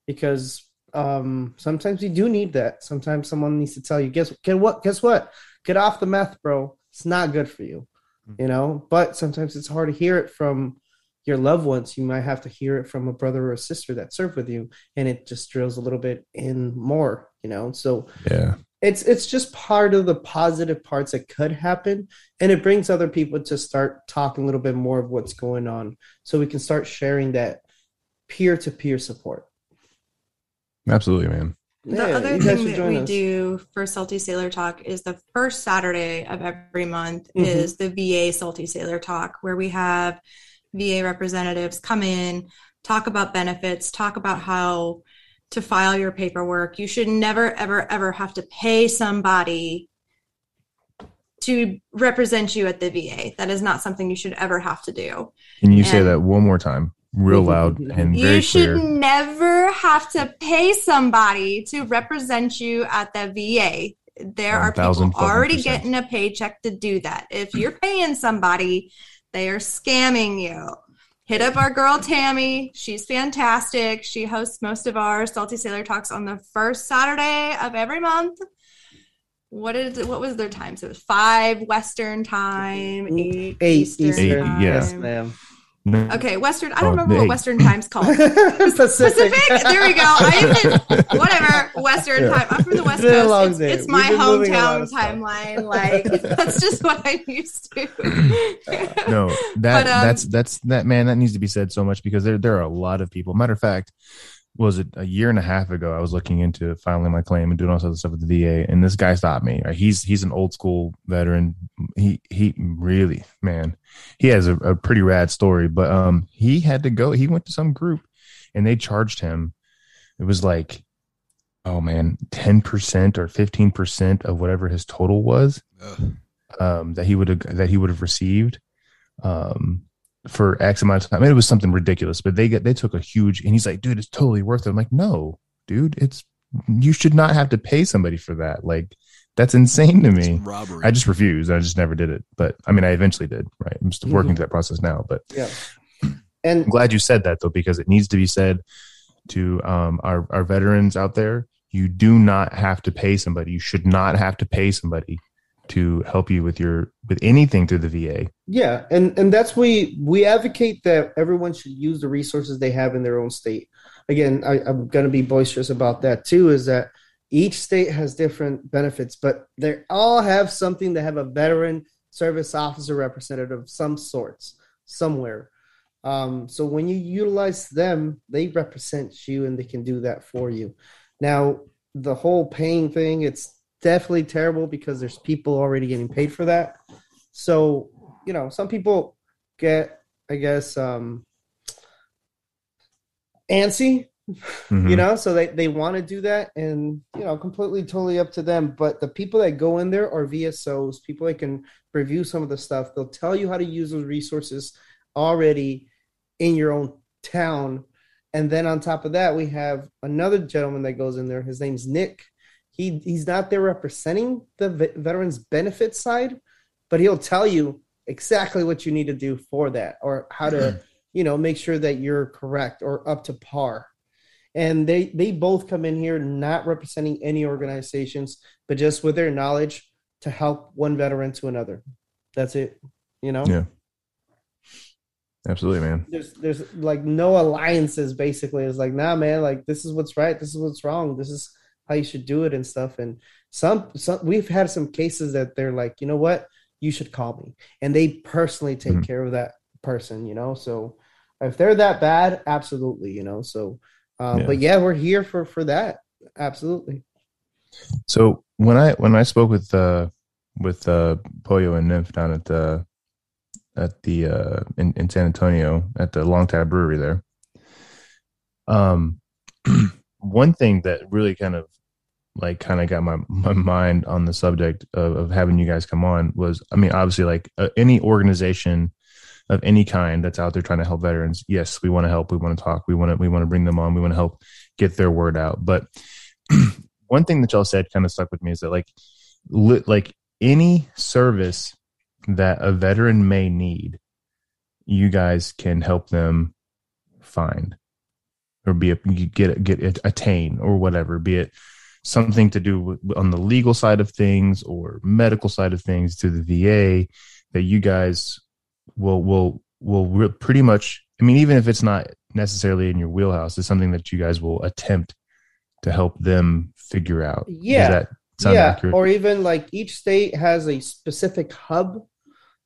because um, sometimes you do need that. Sometimes someone needs to tell you, guess, guess what? Guess what? Get off the meth, bro. It's not good for you, you know. But sometimes it's hard to hear it from your loved ones. You might have to hear it from a brother or a sister that served with you, and it just drills a little bit in more, you know. So Yeah. It's it's just part of the positive parts that could happen and it brings other people to start talking a little bit more of what's going on so we can start sharing that peer-to-peer support Absolutely, man. The Yeah, other thing that we us. do for Salty Sailor Talk is the first Saturday of every month Mhm. is the VA Salty Sailor Talk, where we have VA representatives come in, talk about benefits, talk about how to file your paperwork. You should never, ever, ever have to pay somebody to represent you at the VA. That is not something you should ever have to do. Can you say that one more time, real loud and very you should clear? never have to pay somebody to represent you at the VA. There are people 1000 fucking already getting a paycheck to do that. If you're paying somebody, they are scamming you. Hit up our girl Tammy. She's fantastic. She hosts most of our Salty Sailor Talks on the first Saturday of every month. What is what was their times? It was five Western time, eight, eight Eastern, eastern time. yeah. yes ma'am No. Okay, Western. I Oh, don't remember the what. Western time's called. *laughs* pacific, Pacific. There we go. I even *laughs* whatever Western Yeah. time. I'm from the West It's been a Coast. long It's, day. it's my We've been moving a lot hometown timeline. Like *laughs* that's just what I'm used to. no that But, um, that's that's that man that needs to be said so much because there there are a lot of people matter of fact was it a year and a half ago i was looking into filing my claim and doing all sorts of stuff with the va and this guy stopped me right? he's he's an old school veteran. He he really man he has a, a pretty rad story but um he had to go he went to some group and they charged him. It was like oh man 10% or 15% of whatever his total was um, that he would have that he would have received. Um, for X amount of time. And it was something ridiculous, but they get they took a huge and he's like, dude, it's totally worth it. I'm like, no, dude, it's you should not have to pay somebody for that. Like that's insane to me. It's robbery. I just refused. I just never did it. But I mean, I eventually did. Right. I'm still working Mhm. through that process now. But yeah *clears throat* and I'm glad you said that though, because it needs to be said to um, our our veterans out there. you do not have to pay somebody. You should not have to pay somebody to help you with your with anything through the VA. Yeah, and and that's we we advocate that everyone should use the resources they have in their own state. Again, I, I'm going to be boisterous about that too. Is that each state has different benefits, but they all have something to have a veteran service officer representative of some sorts somewhere. Um, so when you utilize them, they represent you and they can do that for you. Now, the whole paying thing, it's definitely terrible because there's people already getting paid for that. So, you know, some people get, I guess, um, antsy, Mhm. you know, so they, they want to do that and, you know, completely totally up to them. But the people that go in there are VSOs, people that can review some of the stuff. They'll tell you how to use those resources already in your own town. And then on top of that, we have another gentleman that goes in there. His name's Nick. He he's not there representing the ve- veterans benefit side, but he'll tell you exactly what you need to do for that or how to, mm-hmm. you know, make sure that you're correct or up to par. And they they both come in here not representing any organizations, but just with their knowledge to help one veteran to another. That's it. You know? Yeah. Absolutely, man. there's there's like no alliances basically it's like nah man like this is what's right this is what's wrong this is how you should do it and stuff. And some some we've had some cases that they're like you know what? You should call me. And they personally take Mhm. care of that person you know? So if they're that bad absolutely you know? So um, Yeah. but yeah. we're here for for that. Absolutely. So when I when I spoke with uh with uh Pollo and Nymph down at the at the uh in, in San Antonio at the Long Tab Brewery there, um *clears throat* one thing that really kind of like kind of got my my mind on the subject of, of having you guys come on was I mean obviously like uh, any organization of any kind that's out there trying to help veterans yes we want to help we want to talk we want to we want to bring them on we want to help get their word out. But *clears throat* one thing that y'all said kind of stuck with me is that like li- like any service that a veteran may need you guys can help them find or be a, get get attain or whatever be it something to do with, on the legal side of things or medical side of things to the VA that you guys will will will re- pretty much I mean even if it's not necessarily in your wheelhouse it's something that you guys will attempt to help them figure out. Yeah. yeah. accurate? Or even like each state has a specific hub.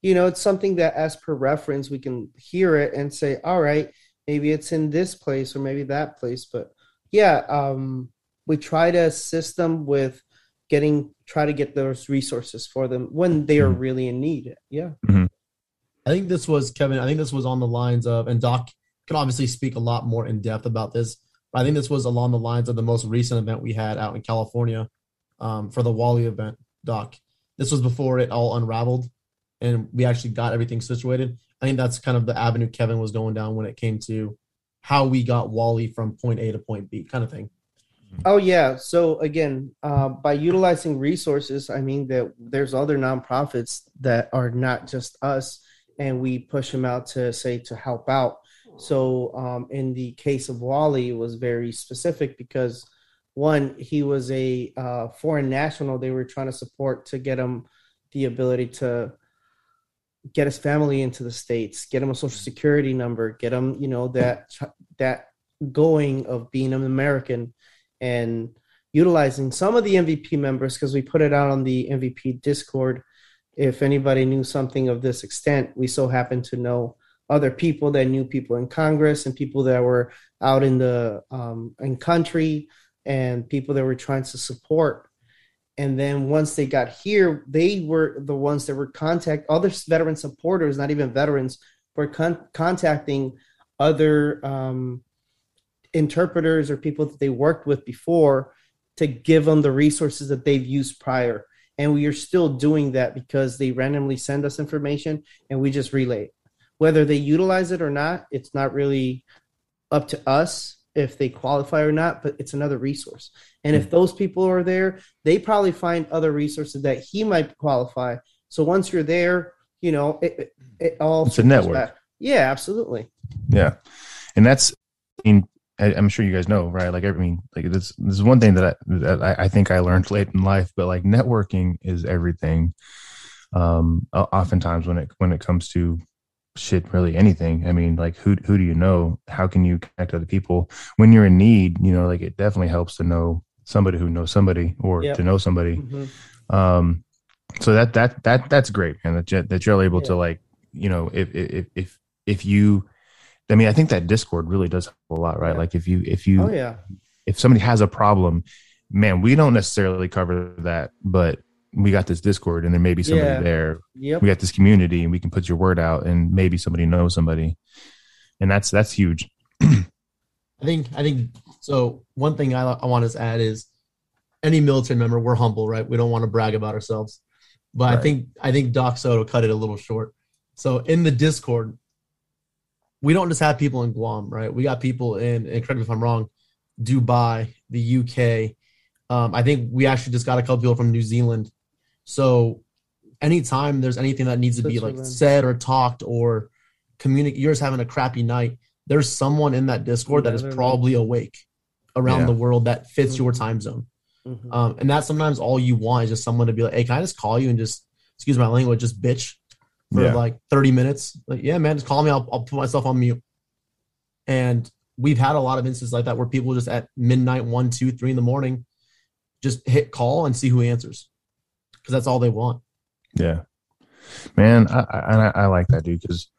You know it's something that as per reference we can hear it and say all right maybe it's in this place or maybe that place but yeah um we try to assist them with getting try to get those resources for them when they are Mhm. really in need yeah I think this was Kevin. I think this was on the lines of, and Doc can obviously speak a lot more in depth about this. But I think this was along the lines of the most recent event we had out in California um, for the Wally event. Doc, this was before it all unraveled, and we actually got everything situated. I think that's kind of the avenue Kevin was going down when it came to how we got Wally from point A to point B, kind of thing. Oh yeah. So again, uh, by utilizing resources, I mean that there's other nonprofits that are not just us, and we push them out to say to help out. So um, in the case of Wally, it was very specific because one, he was a uh, foreign national. They were trying to support to get him the ability to get his family into the states, get him a social security number, get him, you know, that *laughs* that going of being an American and utilizing some of the MVP members because we put it out on the MVP Discord. If anybody knew something of this extent, we so happen to know other people that knew people in Congress and people that were out in the um, in country and people that were trying to support. And then once they got here, they were the ones that were contact other veteran supporters, not even veterans, were con- contacting other um, interpreters or people that they worked with before to give them the resources that they've used prior. And we are still doing that because they randomly send us information and we just relay. Whether they utilize it or not, it's not really up to us if they qualify or not, but it's another resource. And if those people are there, they probably find other resources that he might qualify. So once you're there, you know, it, it, all It's a network. back. Yeah, absolutely. Yeah. And that's, I mean, I, I'm sure you guys know, right? Like, I mean, like this, this is one thing that I, that I, I think I learned late in life, but like networking is everything. Um, oftentimes when it when it comes to shit, really anything. I mean, like who who do you know? How can you connect other people when you're in need? You know, like it definitely helps to know somebody who knows somebody or Yep. to know somebody. Mhm. Um, so that that that that's great, and that you, that you're able to like, you know, if if if if you, I mean, I think that Discord really does help a lot, right? Yeah. Like if you if you Oh yeah. if somebody has a problem, man, we don't necessarily cover that, but we got this Discord, and there may be somebody Yeah. there. Yep. We got this community, and we can put your word out, and maybe somebody knows somebody, and that's that's huge. *clears throat* I think I think so. One thing I, I want to add is any military member, we're humble, right? We don't want to brag about ourselves, but I think I think Doc Soto cut it a little short. So in the Discord, we don't just have people in Guam, right? We got people in, and correct me if I'm wrong, Dubai, the UK. Um, I think we actually just got a couple people from New Zealand. So anytime there's anything that needs to be like said or talked or communicate, you're just having a crappy night. There's someone in that Discord that is probably awake around Yeah. the world that fits your Mhm. time zone. Mhm. Um, and that's sometimes all you want is just someone to be like, hey, can I just call you and just, excuse my language, just bitch for Yeah. like 30 minutes? Like, yeah, man, just call me. I'll, I'll put myself on mute. And we've had a lot of instances like that where people just at midnight, one, two, three in the morning, just hit call and see who answers because that's all they want. Yeah, man, I I, I- like that, dude, because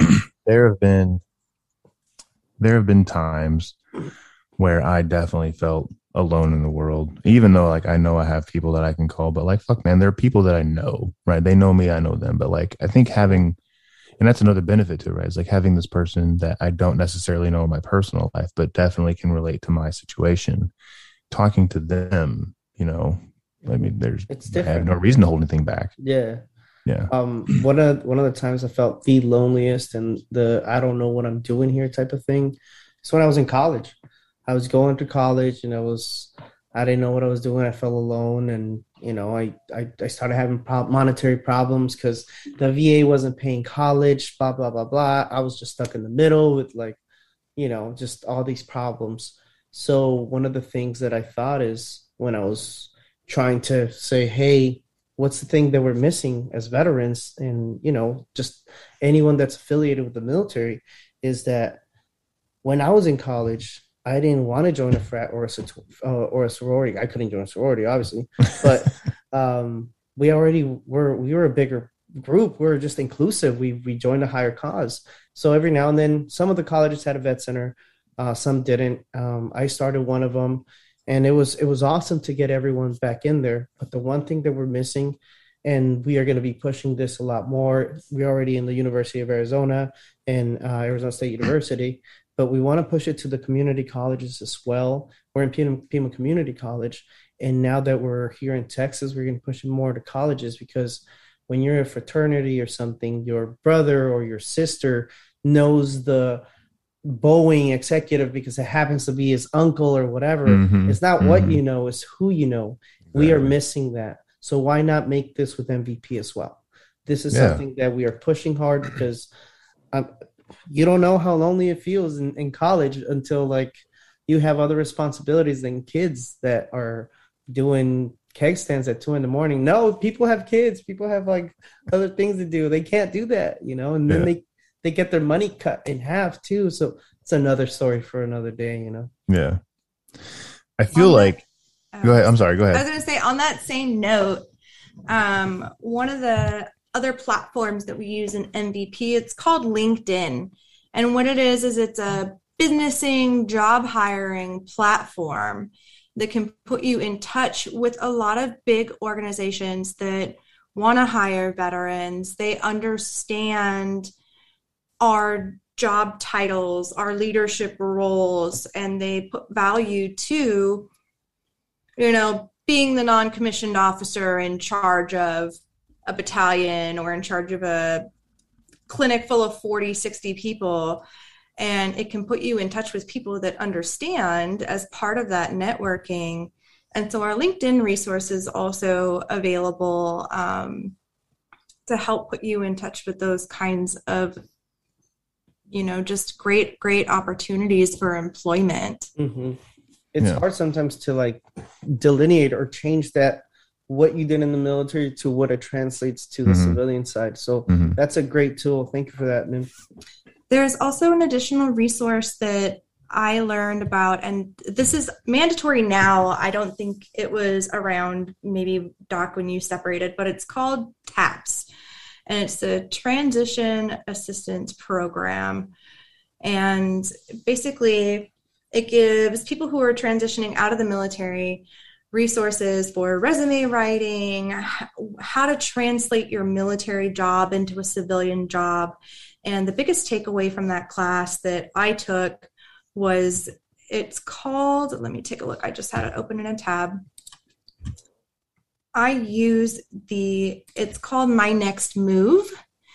*clears throat* there have been there have been times where I definitely felt alone in the world, even though like I know I have people that I can call, but like fuck, man, there are people that I know, right? They know me, I know them, but like I think having and that's another benefit to it, right? It's like having this person that I don't necessarily know in my personal life, but definitely can relate to my situation. Talking to them, you know, I mean, there's It's different. I have no reason to hold anything back. Yeah. Yeah. Um, one of one of the times I felt the loneliest and the I don't know what I'm doing here type of thing. It's when I was in college. I was going to college and I was I didn't know what I was doing. I felt alone and you know I I, I started having prob- monetary problems because the VA wasn't paying college. Blah blah blah blah. I was just stuck in the middle with like you know just all these problems. So one of the things that I thought is when I was trying to say, hey, what's the thing that we're missing as veterans? And you know just anyone that's affiliated with the military is that when i was in college i didn't want to join a frat or a, uh, or a sorority. I couldn't join a sorority obviously *laughs* but um, we already were we were a bigger group. We were just inclusive. We we joined a higher cause. So every now and then some of the colleges had a vet center uh, some didn't. Um, i started one of them and it was it was awesome to get everyone back in there. But the one thing that we're missing and we are going to be pushing this a lot more we're already in the university of arizona and uh, arizona state *clears throat* university but we want to push it to the community colleges as well. We're in pima, pima community college and now that we're here in texas we're going to push it more to colleges because when you're in a fraternity or something your brother or your sister knows the Boeing executive because it happens to be his uncle or whatever. Mhm, It's not what mhm. you know, it's who you know. We are missing that. So why not make this with MVP as well? This is Yeah. something that we are pushing hard because um, you don't know how lonely it feels in, in college until like you have other responsibilities than kids that are doing keg stands at two in the morning. No, people have kids. People have like other things to do. They can't do that, you know. And then Yeah. they they get their money cut in half too. So it's another story for another day, you know. Yeah. I feel On that- like go ahead. I'm sorry, go ahead. I was going to say on that same note, um, one of the other platforms that we use in MVP, it's called LinkedIn. And what it is is it's a businessing, job hiring platform that can put you in touch with a lot of big organizations that want to hire veterans. They understand our job titles, our leadership roles, and they put value to, you know, being the non commissioned officer in charge of a battalion or in charge of a clinic full of 40, 60 people. And it can put you in touch with people that understand as part of that networking. And so our LinkedIn resources also available um, to help put you in touch with those kinds of you know, just great, great opportunities for employment. hmm It's Yeah. hard sometimes to like delineate or change that what you did in the military to what it translates to the Mhm. civilian side. So Mhm. that's a great tool. Thank you for that, Nim. There's also an additional resource that I learned about, and this is mandatory now. I don't think it was around maybe Doc when you separated, but it's called TAPS, and it's the Transition Assistance Program. And basically, it gives people who are transitioning out of the military resources for resume writing, how to translate your military job into a civilian job. And the biggest takeaway from that class that I took was it's called, let me take a look. I just had it open in a tab. I use the, it's called My Next Move.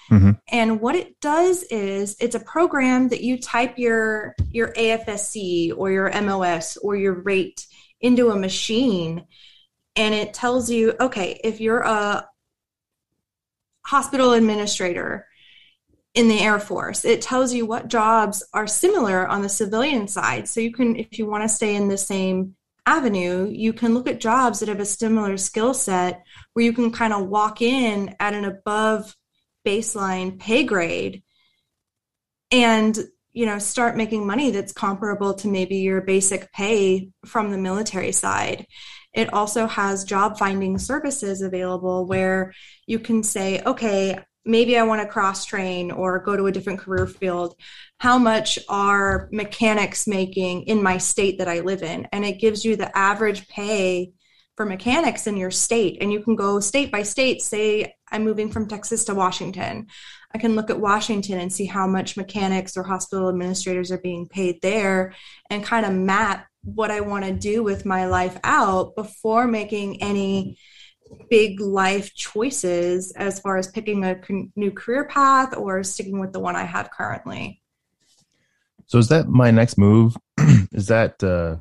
Mhm. And what it does is it's a program that you type your your AFSC or your MOS or your rate into a machine and it tells you, okay, if you're a hospital administrator in the Air Force. It tells you what jobs are similar on the civilian side. So you can, if you want to stay in the same avenue, you can look at jobs that have a similar skill set where you can kind of walk in at an above baseline pay grade and you know start making money that's comparable to maybe your basic pay from the military side. It also has job finding services available where you can say okay maybe I want to cross train or go to a different career field. How much are mechanics making in my state that I live in? And it gives you the average pay for mechanics in your state. And you can go state by state, say, I'm moving from Texas to Washington. I can look at Washington and see how much mechanics or hospital administrators are being paid there and kind of map what I want to do with my life out before making any big life choices as far as picking a con- new career path or sticking with the one I have currently. So is that my next move? *clears throat* is that uh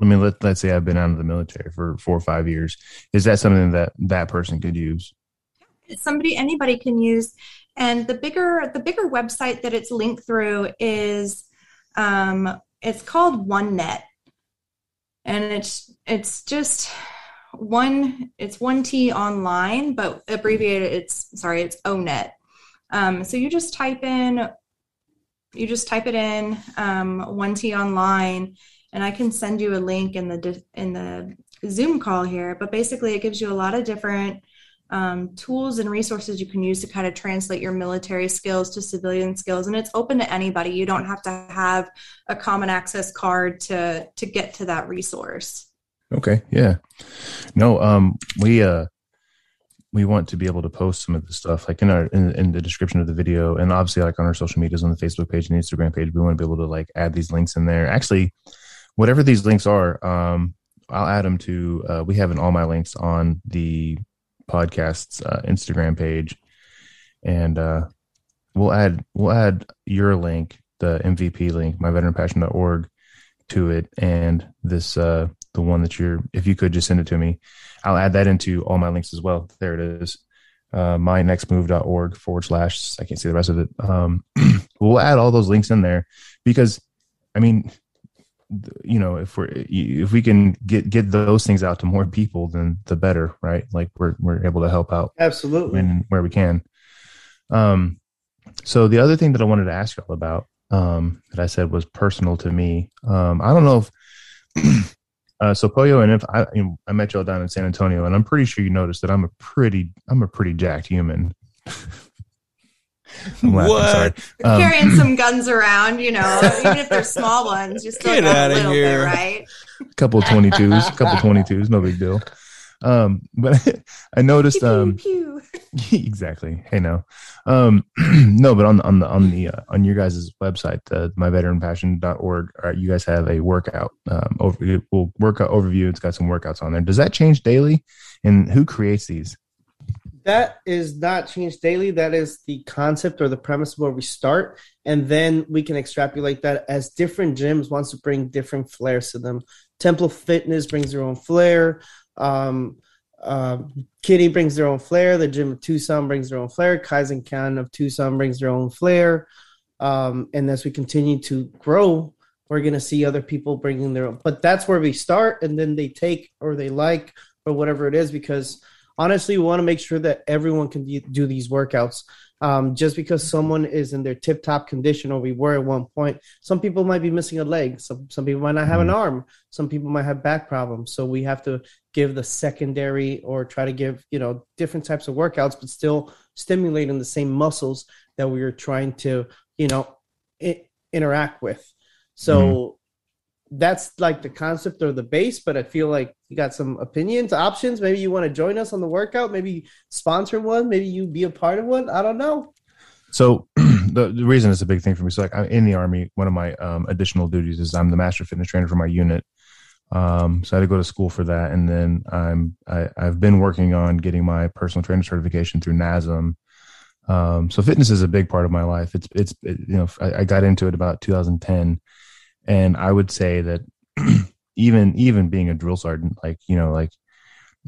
I mean let let's say I've been out of the military for four or five years. Is that something that that person could use? Somebody anybody can use and the bigger the bigger website that it's linked through is um it's called O*NET. And it's it's just one it's O*NET OnLine, but abbreviated it's sorry, it's ONET. Um, so you just type in you just type it in um, O*NET OnLine, and I can send you a link in the in the Zoom call here. But basically, it gives you a lot of different um, tools and resources you can use to kind of translate your military skills to civilian skills, and it's open to anybody. You don't have to have a common access card to to get to that resource. Okay, yeah. No, um we uh we want to be able to post some of the stuff like in our in, in the description of the video and obviously like on our social medias on the Facebook page and Instagram page we want to be able to like add these links in there. Actually, whatever these links are, um I'll add them to uh we have an all my links on the podcast's uh, Instagram page and uh we'll add we'll add your link, the MVP link, myveteranpassion.org to it and this uh the one that you're if you could just send it to me i'll add that into all my links as well there it is uh mynextmove.org forward slash i can't see the rest of it um *clears throat* we'll add all those links in there because i mean you know if we're if we can get get those things out to more people then the better right like we're we're able to help out Absolutely. when where we can. Um, so the other thing that I wanted to ask y'all about um, that I said was personal to me. Um, I don't know if *clears throat* uh, so Pollo and if I you know, I met y'all down in San Antonio, and I'm pretty sure you noticed that I'm a pretty I'm a pretty jacked human. *laughs* I'm laughing, What? sorry. Um, Carrying some guns around, you know, even if they're small ones, you still Get got outta a little here. bit, right? A couple 22s, a couple 22s, no big deal. Um, but *laughs* I noticed um Pew, pew. *laughs* exactly. Hey, no, um, *clears throat* no, but on the on the on the uh, on your guys' website, uh, myveteranpassion.org, uh, you guys have a workout um, over well, workout overview. It's got some workouts on there. Does that change daily? And who creates these? That is not changed daily. That is the concept or the premise where we start, and then we can extrapolate that as different gyms wants to bring different flares to them. Temple Fitness brings their own flair. Um, uh, Kitty brings their own flair. The gym of Tucson brings their own flair. Kaizen Can of Tucson brings their own flair. um, and as we continue to grow, we're gonna see other people bringing their own. But that's where we start, and then they take or they like or whatever it is. Because honestly, we want to make sure that everyone can do these workouts. Um, just because someone is in their tip top condition, or we were at one point, some people might be missing a leg. Some some people might not have an arm. Some people might have back problems. So we have to give the secondary or try to give you know different types of workouts, but still stimulating the same muscles that we are trying to you know I- interact with. So that's like the concept or the base. But I feel like you got some opinions, options. Maybe you want to join us on the workout. Maybe sponsor one. Maybe you be a part of one. I don't know. So *clears throat* the, the reason it's a big thing for me, so like I'm in the army, one of my um, additional duties is I'm the master fitness trainer for my unit. Um, so I had to go to school for that, and then I'm I, I've been working on getting my personal trainer certification through NASM. Um, so fitness is a big part of my life. It's it's it, you know I, I got into it about 2010, and I would say that *clears throat* even even being a drill sergeant, like you know like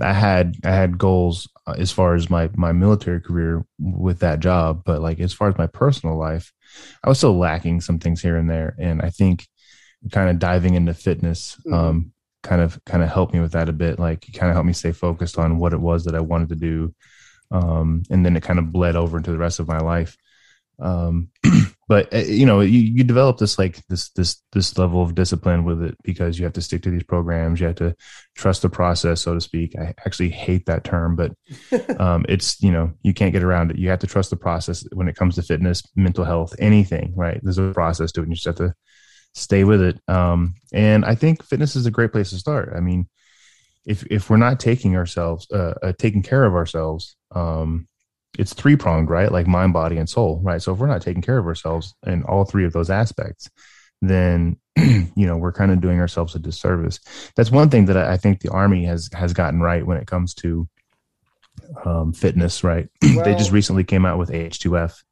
I had I had goals as far as my my military career with that job, but like as far as my personal life, I was still lacking some things here and there, and I think kind of diving into fitness Mhm. um kind of kind of helped me with that a bit. Like it kind of helped me stay focused on what it was that I wanted to do um and then it kind of bled over into the rest of my life. Um *clears throat* but uh, you know you, you develop this like this this this level of discipline with it because you have to stick to these programs. You have to trust the process so to speak. I actually hate that term but *laughs* um it's you know you can't get around it. You have to trust the process when it comes to fitness mental health anything right? There's a process to it. And you just have to stay with it. Um and i think fitness is a great place to start. I mean if if we're not taking ourselves uh, uh taking care of ourselves um it's three pronged, right? Like mind, body, and soul, right? So if we're not taking care of ourselves in all three of those aspects, then *clears throat* you know we're kind of doing ourselves a disservice. That's one thing that I I think the army has has gotten right when it comes to um, fitness, right? *clears throat* they just recently came out with H2F,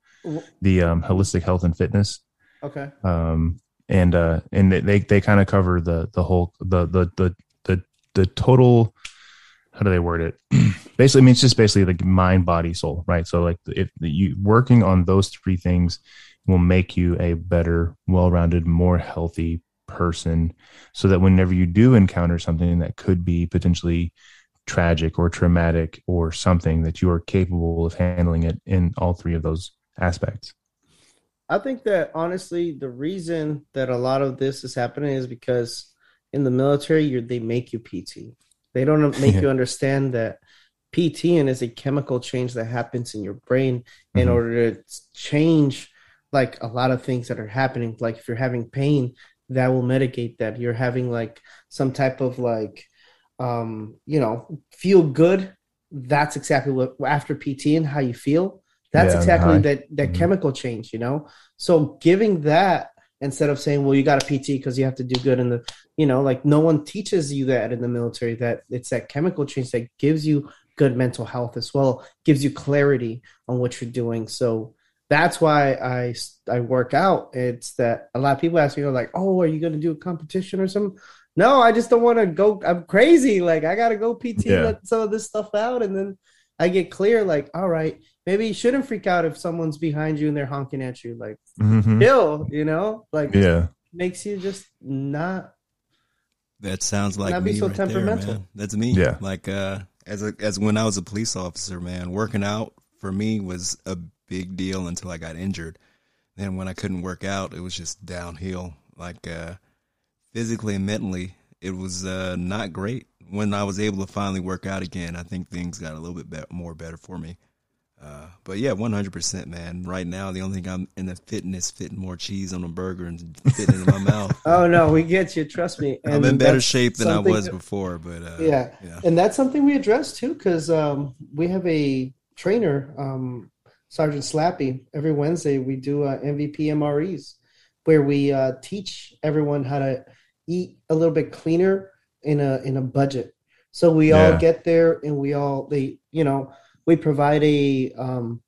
the um, holistic health and fitness, Okay. um, and uh, and they they, they kind of cover the the whole the the the the the total. How do they word it? *clears throat* basically, I mean, it's just basically like mind, body, soul, right? So, like, if you working on those three things will make you a better, well-rounded, more healthy person, so that whenever you do encounter something that could be potentially tragic or traumatic or something, that you are capable of handling it in all three of those aspects. I think that honestly, the reason that a lot of this is happening is because in the military, they make you PT. They don't *laughs* make you understand that PTing is a chemical change that happens in your brain in Mhm. order to change like a lot of things that are happening. Like if you're having pain, that will mitigate that. You're having like some type of like, um, you know, feel good. That's exactly what after PTing, how you feel. That's Yeah, exactly that that Mhm. chemical change, you know. So giving that instead of saying, "Well, you got a PT because you have to do good in the," you know, like no one teaches you that in the military. That it's that chemical change that gives you good mental health as well, gives you clarity on what you're doing. So that's why I I work out. It's that a lot of people ask me, like, "Oh, are you going to do a competition or something?" No, I just don't want to go. I'm crazy. Like I got to go PT Yeah. let some of this stuff out, and then I get clear. Like, all right, maybe you shouldn't freak out if someone's behind you and they're honking at you. Like, mm-hmm. chill, you know, like Yeah. makes you just not. That sounds like Not be me so right there, temperamental. man. That's me. Yeah. Like uh, as a, as when I was a police officer, man, working out for me was a big deal until I got injured. Then when I couldn't work out, it was just downhill. Like uh, physically and mentally, it was uh, not great. When I was able to finally work out again, I think things got a little bit better, more better for me. Uh, but yeah, one hundred percent, man. Right now, the only thing I'm in the fitness, fitting more cheese on a burger and fitting in my mouth. *laughs* Oh no, we get you. Trust me. *laughs* I'm in better shape than I was before, but uh, yeah. yeah. and that's something we address too, because um, we have a trainer, um, Sergeant Slappy. Every Wednesday, we do uh, MVP MREs, where we uh, teach everyone how to eat a little bit cleaner in a in a budget. So we all get there, and we all they you know we provide a um,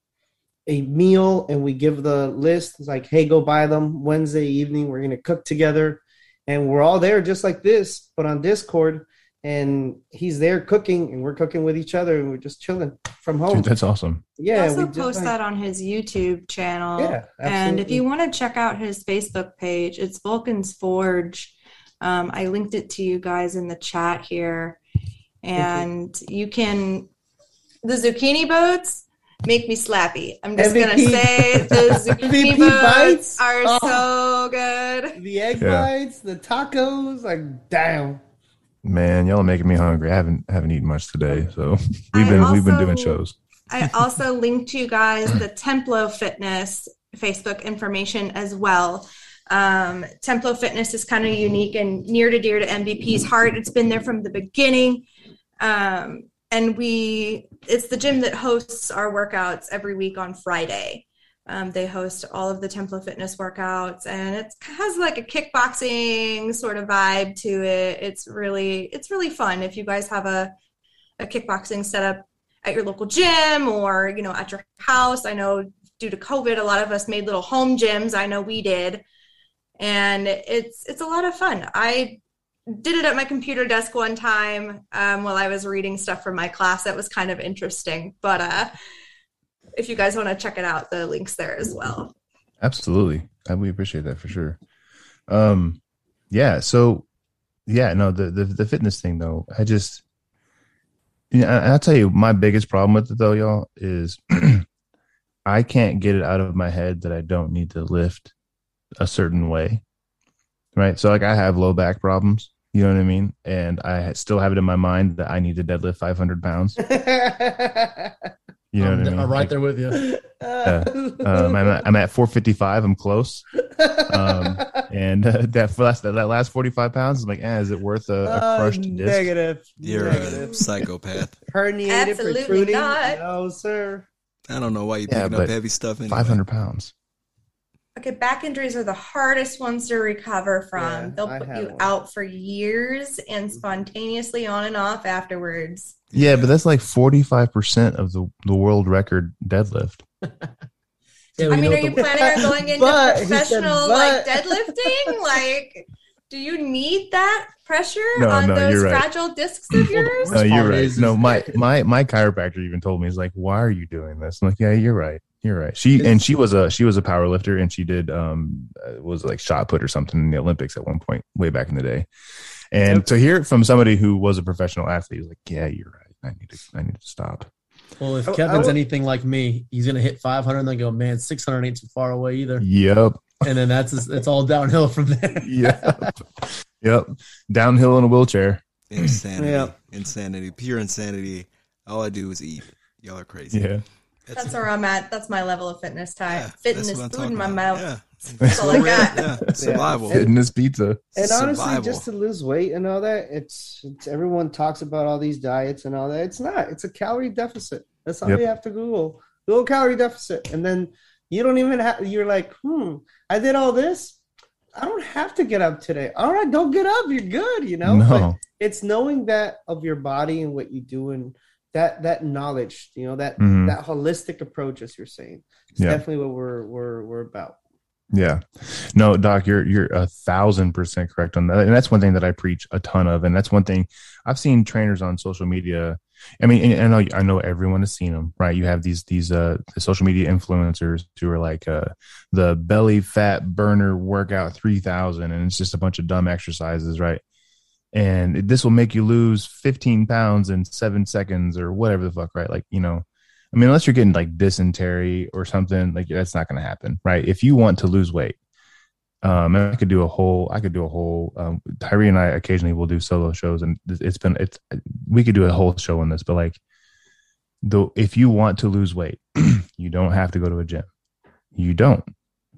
a meal, and we give the list. It's like, hey, go buy them Wednesday evening. We're gonna cook together, and we're all there just like this, but on Discord and he's there cooking, and we're cooking with each other, and we're just chilling from home. Dude, that's awesome. yeah, he also we just, like- that on his YouTube channel. Yeah, and if you want to check out his Facebook page, it's Vulcan's Forge. Um, I linked it to you guys in the chat here, and you can. The zucchini boats make me slappy. I'm just gonna say *laughs* the zucchini MVP boats bites? are Oh. so good. the egg Yeah. bites, the tacos, like damn. Man, y'all are making me hungry. I haven't haven't eaten much today, so *laughs* we've I been we've been doing shows. I also linked to you guys the Templo Fitness Facebook information as well. Um, Templo Fitness is kind of unique and near to dear to MVP's heart. It's been there from the beginning. Um, and we, it's the gym that hosts our workouts every week on Friday. Um, they host all of the Templo Fitness workouts, and it has like a kickboxing sort of vibe to it. It's really, it's really fun. If you guys have a, a kickboxing setup at your local gym or you know at your house i know due to covid a lot of us made little home gyms i know we did and it's it's a lot of fun i did it at my computer desk one time um, while i was reading stuff from my class that was kind of interesting but uh if you guys want to check it out the links there as well Absolutely. Uh, We appreciate that for sure. Um yeah, so yeah, no, the the, the fitness thing though, I just you know, I- I'll tell you my biggest problem with it though, y'all, is *clears throat* I can't get it out of my head that I don't need to lift a certain way. Right? So like I have low back problems, you know what I mean? And I still have it in my mind that I need to deadlift 500 pounds. *laughs* You know I'm, what I mean? I'm right Like, there with you. *laughs* um, I'm, at, I'm at 455. I'm close. Um, and uh, *laughs* that last that last 45 pounds is like, eh, is it worth a, a crushed disc? Uh, Negative. You're a psychopath. Herniated, Absolutely protruding. not. No, sir. I don't know why you Yeah, picking but up heavy stuff anyway. 500 pounds. Okay, back injuries are the hardest ones to recover from. Yeah, They'll I put you one. out for years and mm-hmm. spontaneously on and off afterwards. Yeah, but that's like 45% of the, the world record deadlift. *laughs* Yeah, I mean, are what you the- planning on *laughs* going into But, he said, professional like deadlifting? *laughs* like, do you need that pressure No, on no, those you're right. fragile discs of yours? No, you're right. no, my, my, my chiropractor even told me, he's like, why are you doing this? I'm like, yeah, you're right. You're right. She, and she was a, she was a power lifter and she did, um, uh, was like shot put or something in the Olympics at one point way back in the day. And Yep. to hear it from somebody who was a professional athlete, he was like, yeah, you're right. I need to, I need to stop. Well, if I- I Kevin's would- anything like me, he's gonna hit 500 and then go, man, 600 ain't too far away either. Yep. And then that's it's all downhill from there. *laughs* Yep. yep. Downhill in a wheelchair. Insanity. Yeah. Insanity. Pure insanity. All I do is eat. Y'all are crazy. Yeah. That's where I'm at. That's my level of fitness time. yeah, Fitness that's what I'm food in my about. mouth. Yeah. That's all I got. *laughs* Yeah. Survival. Fitness pizza. And honestly, Survival. just to lose weight and all that, it's, it's everyone talks about all these diets and all that. It's not. It's a calorie deficit. That's all Yep. you have to Google. Google calorie deficit, and then you don't even have. You're like, hmm, I did all this. I don't have to get up today. All right, don't get up. You're good. You know. But No. it's knowing that of your body and what you do and that that knowledge. You know that Mhm. that holistic approach, as you're saying, is Yeah. definitely what we're we're we're about. Yeah. No, Doc, you're you're a thousand percent correct on that. And that's one thing that I preach a ton of. And that's one thing I've seen trainers on social media. I mean, and I know I know everyone has seen them, right? You have these these uh the social media influencers who are like uh the belly fat burner workout three thousand, and it's just a bunch of dumb exercises, right? And this will make you lose 15 pounds in seven seconds or whatever the fuck, right? Like, you know, I mean, unless you're getting like dysentery or something, like that's not going to happen, right? If you want to lose weight, um, I could do a whole, I could do a whole. Um, Tyree and I occasionally will do solo shows, and it's been, it's, we could do a whole show on this, but like, though, if you want to lose weight, *clears throat* you don't have to go to a gym. You don't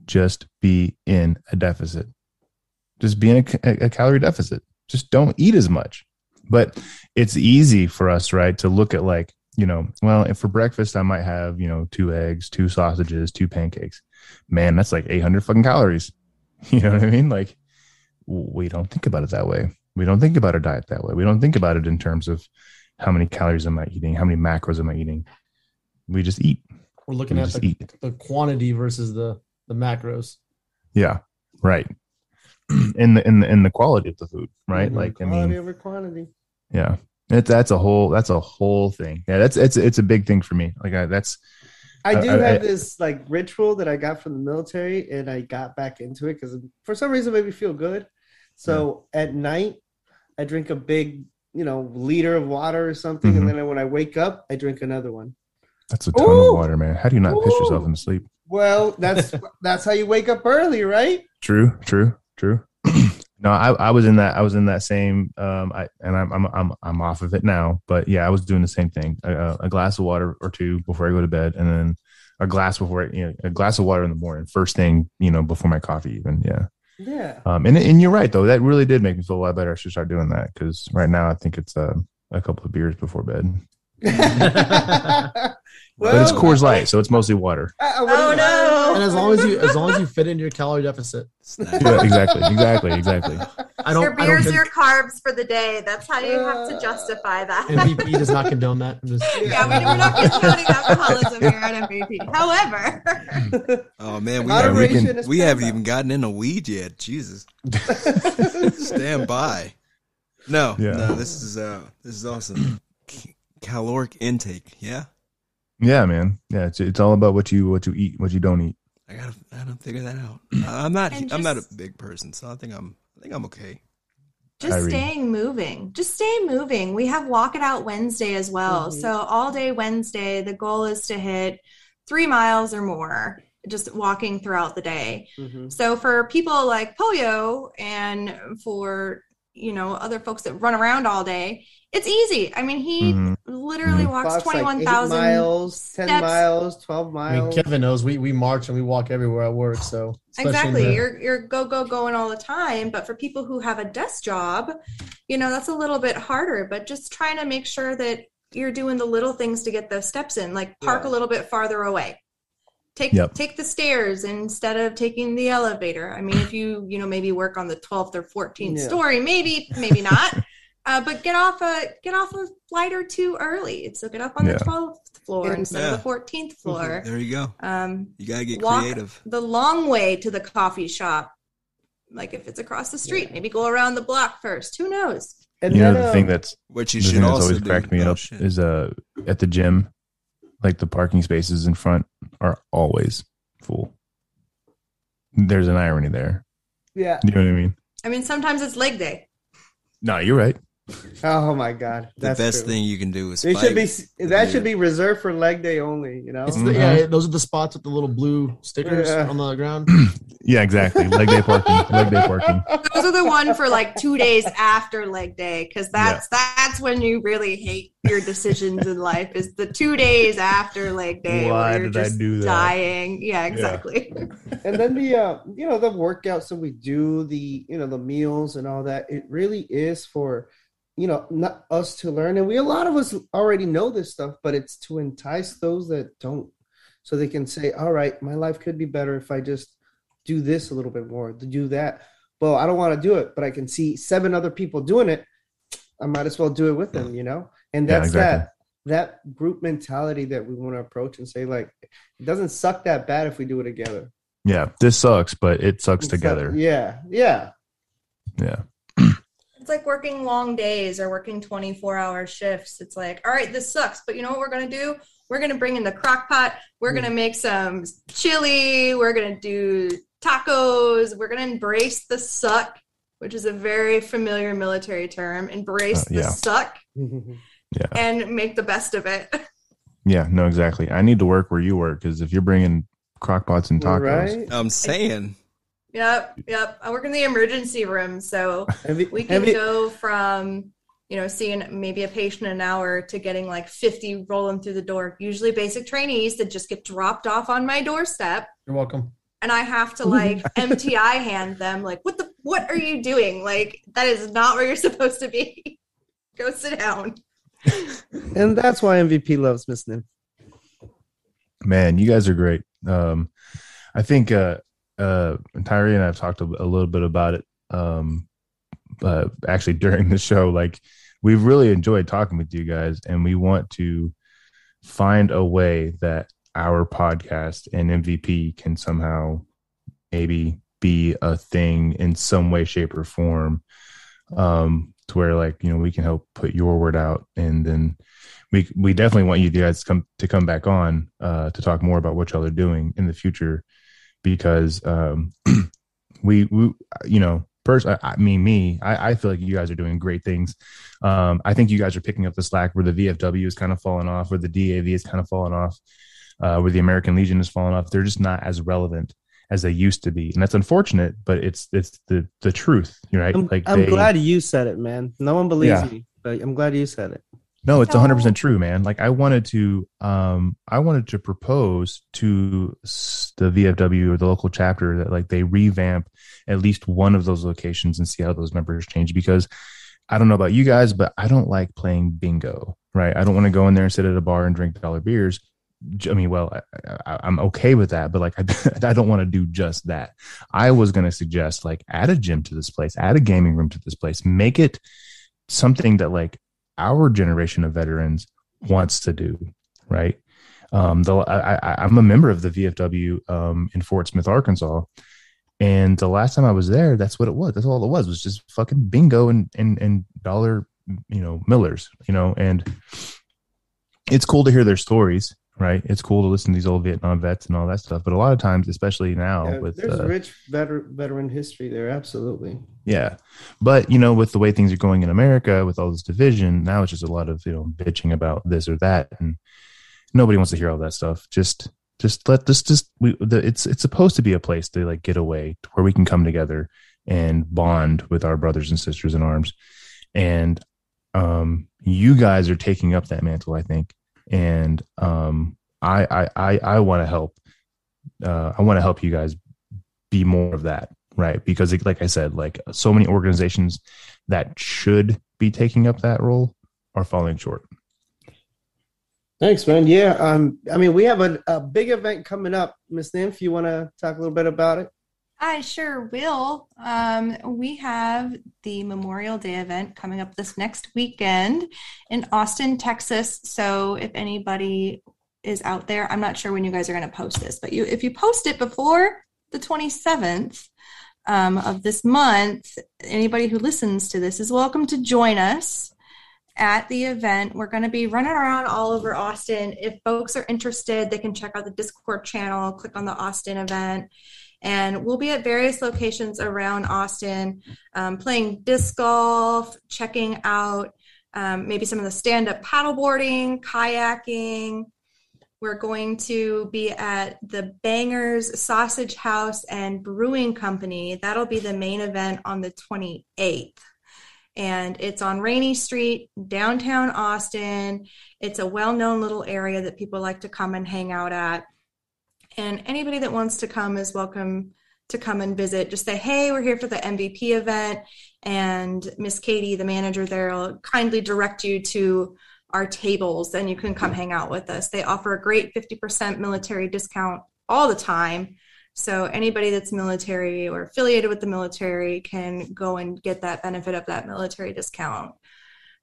just be in a deficit. Just be in a, a calorie deficit. Just don't eat as much. But it's easy for us, right, to look at like, you know, well, if for breakfast I might have, you know, two eggs, two sausages, two pancakes. Man, that's like 800 fucking calories. *laughs* You know what I mean? Like, we don't think about it that way. We don't think about our diet that way. We don't think about it in terms of how many calories am I eating, how many macros am I eating. We just eat. We're looking We at the, eat. the quantity versus the the macros. Yeah, right. *clears throat* in the in the in the quality of the food, right? Mhm. Like, I quality mean, over quantity. Yeah. It, that's a whole that's a whole thing. Yeah, that's it's it's a big thing for me. Like I, that's I do I- I- have this like ritual that I got from the military, and I got back into it because for some reason it made me feel good. So at night, I drink a big, you know, liter of water or something, Mhm. and then when I wake up, I drink another one. that's a ton Ooh. of water, man. How do you not piss yourself in into sleep? Well, that's *laughs* that's how you wake up early, right? True, true, true. *clears throat* no, I, I was in that. I was in that same. Um, I and I'm I'm I'm I'm off of it now. But yeah, I was doing the same thing. A, a glass of water or two before I go to bed, and then a glass before you know a glass of water in the morning, first thing you know before my coffee. Even yeah. Yeah. Um, and and you're right though. That really did make me feel a lot better. I should start doing that because right now I think it's uh, a couple of beers before bed. *laughs* *laughs* *laughs* well, but it's Coors Light, so it's mostly water. I- I- Oh no! And as long as you as long as you fit into your calorie deficit, *laughs* Yeah, exactly, exactly, exactly. I don't. your I don't beers, your carbs for the day. That's how you have to justify that. MVP does not condone that. Just, yeah, we, we're not condoning alcoholism here at MVP. *laughs* However, *laughs* oh man, we Moderation haven't, is we haven't even gotten into weed yet. Jesus, stand by. No, Yeah. no, this is uh, this is awesome. Caloric intake, yeah. Yeah, man. Yeah, it's it's all about what you what you eat, what you don't eat. I gotta, I gotta figure that out. *clears throat* I- I'm not, And I'm not a big person, so I think I'm, I think I'm okay. just Irene. staying moving. Just stay moving. We have Walk It Out Wednesday as well. Mhm. So all day Wednesday, the goal is to hit three miles or more, just walking throughout the day. Mhm. So for people like Pollo and for you know other folks that run around all day, it's easy. I mean, he Mhm. literally Mhm. walks twenty one thousand like twenty one eight thousand miles, ten steps. miles, twelve I mean, miles. Kevin knows we we march and we walk everywhere at work. So Exactly. the- You're you're go go going all the time, but for people who have a desk job, you know, that's a little bit harder, but just trying to make sure that you're doing the little things to get those steps in, like park Yeah. a little bit farther away. Take Yep. take the stairs instead of taking the elevator. I mean, if you, you know, maybe work on the 12th or 14th Yeah. story, maybe maybe not. *laughs* Uh, but get off a get off a flight or two early. So get up on Yeah. the 12th floor And- instead Yeah. of the 14th floor. There you go. Um, You gotta get walk creative. the long way to the coffee shop. Like if it's across the street, maybe go around the block first. Who knows? And You know the um, thing that's What you the should thing that's always do. cracked me oh, up shit. is uh at the gym, like the parking spaces in front are always full. There's an irony there. yeah. You know what I mean? I mean, sometimes it's leg day. No, you're right. Oh my god, the best true. thing you can do is It should be that Yeah. should be reserved for leg day only. You know. It's Mhm. the, yeah, those are the spots with the little blue stickers Yeah. on the ground. *clears throat* Yeah, exactly. Leg day parking. Leg day parking. *laughs* Those are the one for like two days after leg day, because that's that's when you really hate your decisions in life. Is the two days after leg day Why where you're did I just do that? dying. Yeah, exactly. *laughs* and then the uh you know the workouts that we do the you know the meals and all that it really is for you know not us to learn and we a lot of us already know this stuff but it's to entice those that don't so they can say all right my life could be better if i just do this a little bit more to do that well i don't want to do it but i can see seven other people doing it i might as well do it with them you know and Yeah, that's exactly. that that group mentality that we want to approach and say like it doesn't suck that bad if we do it together Yeah, this sucks, but it sucks together. yeah, yeah. Yeah. It's like working long days or working 24 hour shifts. It's like, all right, this sucks, but you know what we're going to do? We're going to bring in the crock pot. We're going to make some chili. We're going to do tacos. We're going to embrace the suck, which is a very familiar military term. Embrace Uh, the suck *laughs* Yeah. and make the best of it. *laughs* Yeah. No, exactly. I need to work where you work because if you're bringing crock pots and tacos, right? I'm saying. Yep, yep. I work in the emergency room, so you, we can you- go from you know seeing maybe a patient an hour to getting like 50 rolling through the door usually basic trainees that just get dropped off on my doorstep You're welcome. and i have to like *laughs* mti hand them like what the what are you doing like that is not where you're supposed to be *laughs* go sit down *laughs* and that's why MVP loves Miss Nymph. man, you guys are great. Um, I think uh, uh, Tyree and I have talked a, a little bit about it. Um, uh, actually, *laughs* during the show, like we've really enjoyed talking with you guys, and we want to find a way that our podcast and MVP can somehow maybe be a thing in some way, shape, or form. Um, to where like you know we can help put your word out, and then we we definitely want you guys to come to come back on uh, to talk more about what y'all are doing in the future because um, *clears throat* we we you know first I, I mean me I, I feel like you guys are doing great things um, i think you guys are picking up the slack where the vfw is kind of falling off where the dav is kind of falling off uh, where the american legion is falling off they're just not as relevant as they used to be and that's unfortunate but it's it's the the truth right I'm, like I'm they- glad you said it, man. No one believes Yeah. me, but I'm glad you said it. No, it's 100% true, man. Like I wanted to um I wanted to propose to the VFW or the local chapter that like they revamp at least one of those locations and see how those numbers change because I don't know about you guys, but I don't like playing bingo, right? I don't want to go in there and sit at a bar and drink dollar beers. I mean, well, I, I, I'm okay with that, but like, *laughs* I, I don't want to do just that. I was going to suggest like add a gym to this place, add a gaming room to this place, make it something that like our generation of veterans wants to do, right? Um, the, I, I'm a member of the VFW um, in Fort Smith, Arkansas, and the last time I was there, that's what it was. That's all it was. Was just fucking bingo and and and dollar, you know, Millers, you know. And it's cool to hear their stories, right? It's cool to listen to these old Vietnam vets and all that stuff. But a lot of times, especially now, Yeah, with there's uh, rich veteran veteran history there. Absolutely. yeah. But, you know, with the way things are going in America, with all this division, now it's just a lot of, you know, bitching about this or that. And nobody wants to hear all that stuff. Just, just let this, just, we, the, it's, it's supposed to be a place to like get away to where we can come together and bond with our brothers and sisters in arms. And, um, you guys are taking up that mantle, I think. And, um, I, I, I, I want to help, uh, I want to help you guys be more of that right because like i said like so many organizations that should be taking up that role are falling short Thanks, man. Yeah. Um. I mean, we have a, a big event coming up, Miss Nymph. You want to talk a little bit about it? I sure will. Um, we have the Memorial Day event coming up this next weekend in Austin, Texas. So if anybody is out there, I'm not sure when you guys are going to post this, but you if you post it before the 27th um, of this month, anybody who listens to this is welcome to join us at the event. We're going to be running around all over Austin. If folks are interested, they can check out the Discord channel, click on the Austin event and we'll be at various locations around Austin, um, playing disc golf, checking out um, maybe some of the stand-up paddleboarding, kayaking. We're going to be at the Bangers Sausage House and Brewing Company. That'll be the main event on the 28th. And it's on Rainey Street, downtown Austin. It's a well known little area that people like to come and hang out at. And anybody that wants to come is welcome to come and visit. Just say, hey, we're here for the MVP event. And Miss Katie, the manager there, will kindly direct you to our tables and you can come hang out with us. They offer a great 50% military discount all the time. So anybody that's military or affiliated with the military can go and get that benefit of that military discount.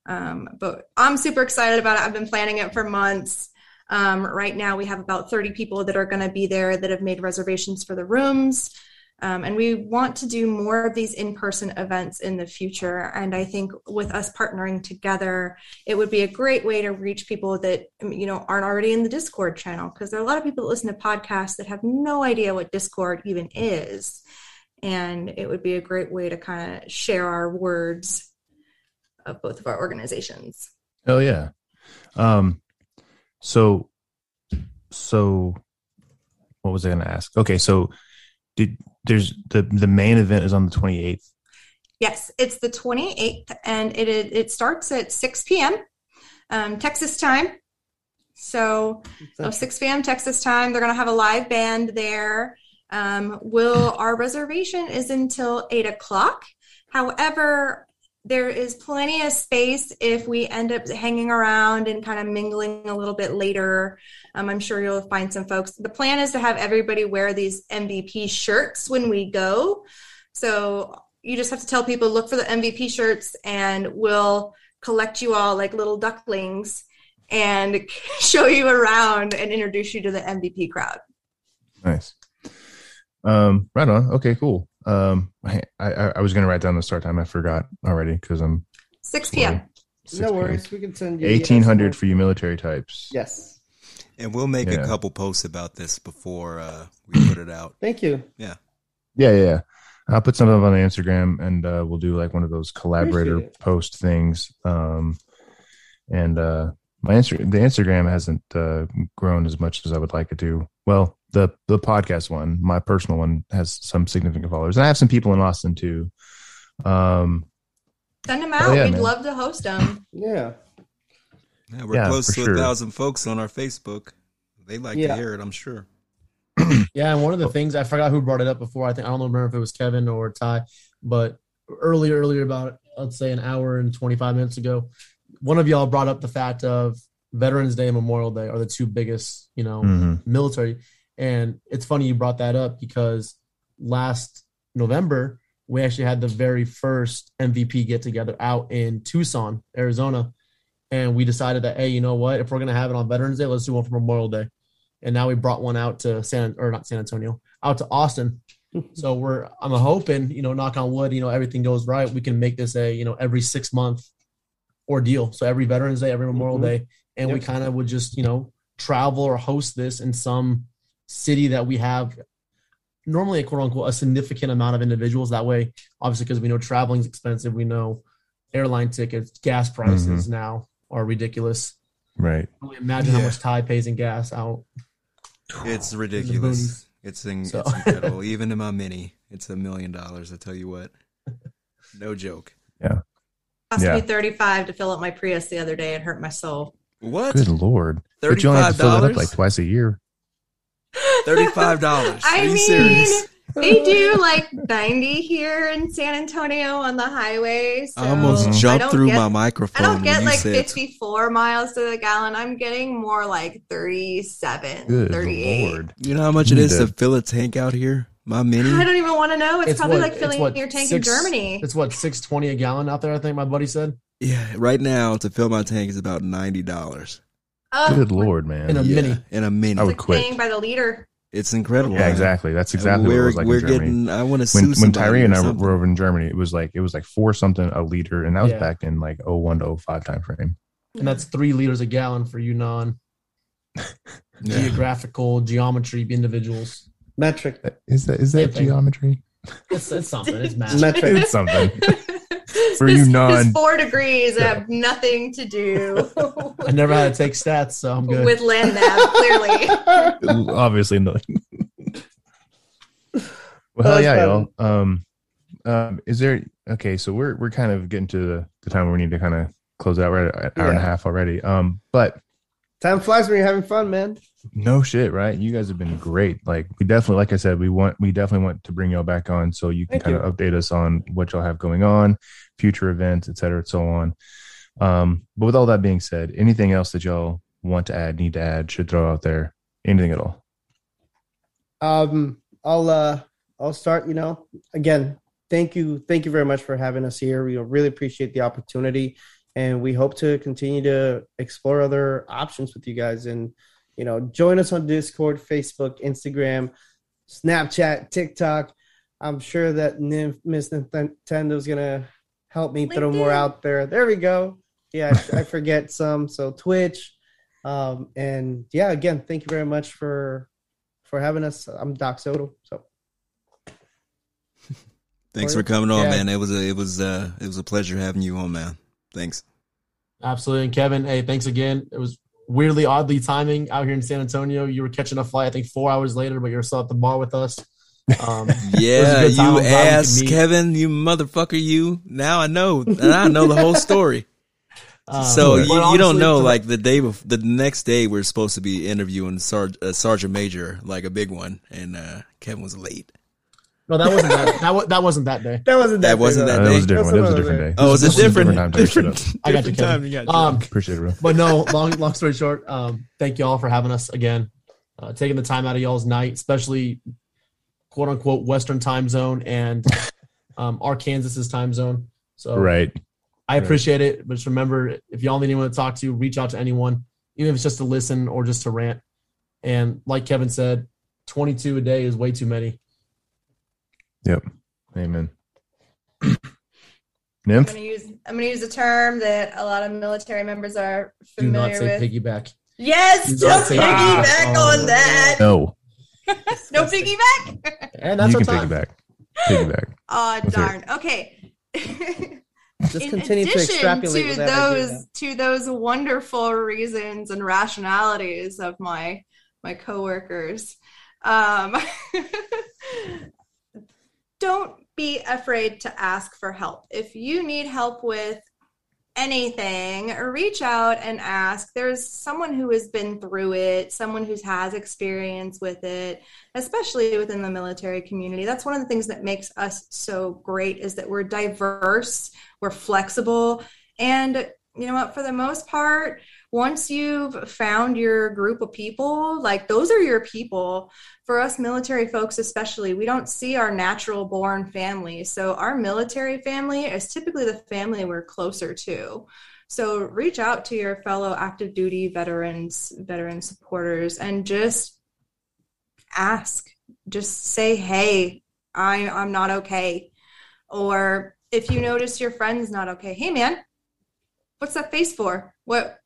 Um, but I'm super excited about it. I've been planning it for months. Um, right now, we have about 30 people that are going to be there that have made reservations for the rooms. Um, and we want to do more of these in person events in the future. And I think with us partnering together, it would be a great way to reach people that, you know, aren't already in the Discord channel. Because there are a lot of people that listen to podcasts that have no idea what Discord even is. And it would be a great way to kind of share our words of both of our organizations. Oh, yeah um so so what was i going to ask okay so did there's the the main event is on the 28th Yes, it's the 28th, and it it, it starts at 6 p.m. Um, Texas time. So, oh, 6 p.m. Texas time. They're going to have a live band there. Um, will our reservation is until eight o'clock. However, there is plenty of space if we end up hanging around and kind of mingling a little bit later. Um, I'm sure you'll find some folks. The plan is to have everybody wear these MVP shirts when we go. So you just have to tell people look for the MVP shirts and we'll collect you all like little ducklings and *laughs* show you around and introduce you to the MVP crowd. nice um right on okay cool um i i, I was going to write down the start time i forgot already because i'm 6 p.m. No worries. We can send you Eighteen hundred for you military types. Yes. And we'll make Yeah. a couple posts about this before uh, we put it out. Thank you. Yeah, yeah, yeah. I'll put some of them on the Instagram, and uh, we'll do like one of those collaborator Appreciate it. post things. Um, and uh, my Insta- the Instagram hasn't uh, grown as much as I would like it to. Well, the the podcast one, my personal one, has some significant followers, and I have some people in Austin too. Um, Send them Oh, out. yeah, We'd man. love to host them. Yeah. Yeah, we're Yeah, close to sure. a thousand folks on our Facebook. They like Yeah. to hear it, I'm sure. *clears throat* Yeah, and one of the things I forgot who brought it up before. I think I don't remember if it was Kevin or Ty, but earlier, earlier about let's say an hour and twenty five minutes ago, one of y'all brought up the fact of Veterans Day and Memorial Day are the two biggest, you know, mhm. military. And it's funny you brought that up because last November we actually had the very first MVP get together out in Tucson, Arizona, and we decided that hey, you know what? If we're gonna have it on Veterans Day, let's do one for Memorial Day. And now we brought one out to San or not San Antonio, out to Austin. *laughs* so we're I'm hoping you know, knock on wood, you know, everything goes right. We can make this a you know every six month ordeal. So every Veterans Day, every Memorial Mhm. Day, and we kind of would just you know travel or host this in some city that we have normally a quote unquote a significant amount of individuals that way obviously because we know traveling is expensive we know airline tickets gas mm-hmm. prices now are ridiculous right. I can only imagine how much Ty pays in gas out It's ridiculous. It's, in, So- it's incredible. *laughs* Even in my mini, it's a million dollars. I tell you what. *laughs* No joke. Yeah. Cost Yeah. me 35 to fill up my Prius the other day and hurt my soul. What? Good lord! But you only have to fill it up $35? like twice a year. Thirty-five dollars. I Are you mean, serious? they do like 90 here in San Antonio on the highway. So I almost Mhm. I jumped through get- my microphone. I don't get like said 54 miles to the gallon. I'm getting more like 37, Good 38. lord! You know how much it is to fill a tank out here? My mini. I don't even want to know. It's, probably what- like filling what, your tank six- in Germany. it's what 620 a gallon out there i think my buddy said Yeah, right now to fill my tank is about ninety dollars. Oh, Good lord, man! In a yeah, mini. In a mini. I would like quit. paying by the liter. It's incredible. yeah, man. exactly. That's exactly what we're, it was like we're in Germany. getting. I want to sue when when Tyree and I were, something. were over in Germany, it was like it was like four something a liter, and that was Yeah. back in like 01 to 05 time frame. and that's three liters a gallon for you non *laughs* Yeah. geographical geometry individuals Metric. Is that is Same that thing. geometry? it's, it's something it's *laughs* math Metric. It's something. *laughs* For This- you this non- four degrees have nothing to do *laughs* i never had to take stats so i'm good with land nav, clearly. *laughs* Obviously, no. well, hell yeah, fun. y'all. Um, um, is there okay? So we're we're kind of getting to the, the time where we need to kind of close out. Right, at an hour and a half already. Um, but Time flies when you're having fun, man. No shit, right? You guys have been great. Like we definitely, like I said, we want we definitely want to bring y'all back on so you can Thank kind of update us on what y'all have going on, future events, et cetera, and so on. Um, but with all that being said, anything else that y'all want to add, need to add, should throw out there, anything at all? Um, I'll uh, I'll start. You know, again, thank you, thank you very much for having us here. We really appreciate the opportunity, and we hope to continue to explore other options with you guys. And you know, join us on Discord, Facebook, Instagram, Snapchat, TikTok. I'm sure that Nim- Miss Nintendo's gonna help me throw more out there. There we go. Yeah, I, I forget *laughs* some. So Twitch, um, and yeah, again, thank you very much for for having us. I'm Doc Soto. So *laughs* Thanks for coming on, yeah. man. It was a it was uh it was a pleasure having you on, man. Thanks. Absolutely. And Kevin, hey, thanks again. It was weirdly, oddly timing out here in San Antonio. You were catching a flight, I think, four hours later, but you're still at the bar with us. Um, *laughs* Yeah, you I'm glad we could asked meet. Kevin, you motherfucker, you. Now I know, and I know the whole story. *laughs* um, so you, you don't know, like the day before, the next day, we're supposed to be interviewing Sarge, uh, Sergeant Major, like a big one, and uh, Kevin was late. No, that wasn't that. That, wa- that wasn't that day. that wasn't That day. that. wasn't big, that Uh, that was a day. different one. That was a different day. Oh, it's a This was different, time. Sorry, shut up. I got you, different time. You got Um. Appreciate it, bro. But no, long long story short, um, thank you all for having us again, uh, taking the time out of y'all's night, especially quote unquote Western time zone and um, Arkansas's time zone. So Right. I Right. appreciate it. But just remember, if y'all need anyone to talk to, reach out to anyone, even if it's just to listen or just to rant. And like Kevin said, 22 a day is way too many. Yep. Amen. *clears throat* I'm Nymph. gonna use I'm gonna use a term that a lot of military members are Do not familiar say with. piggyback. Yes, Do not don't say piggyback piggyback. on that. No, *laughs* No piggyback. And that's you our can time. piggyback. Piggyback. Oh Let's hear darn. Okay. Just *laughs* in continue to addition extrapolate to with that idea. those to those wonderful reasons and rationalities of my my coworkers um, *laughs* don't be afraid to ask for help. If you need help with anything reach out and ask. There's someone who has been through it someone who has experience with it especially within the military community. That's one of the things that makes us so great is that we're diverse we're flexible and you know what for the most part once you've found your group of people like those are your people. For us military folks especially we don't see our natural born family. So our military family is typically the family we're closer to. So reach out to your fellow active duty veterans veteran supporters and just ask. Just say hey i i'm not okay. Or if you notice your friend's not okay hey man what's that face for? What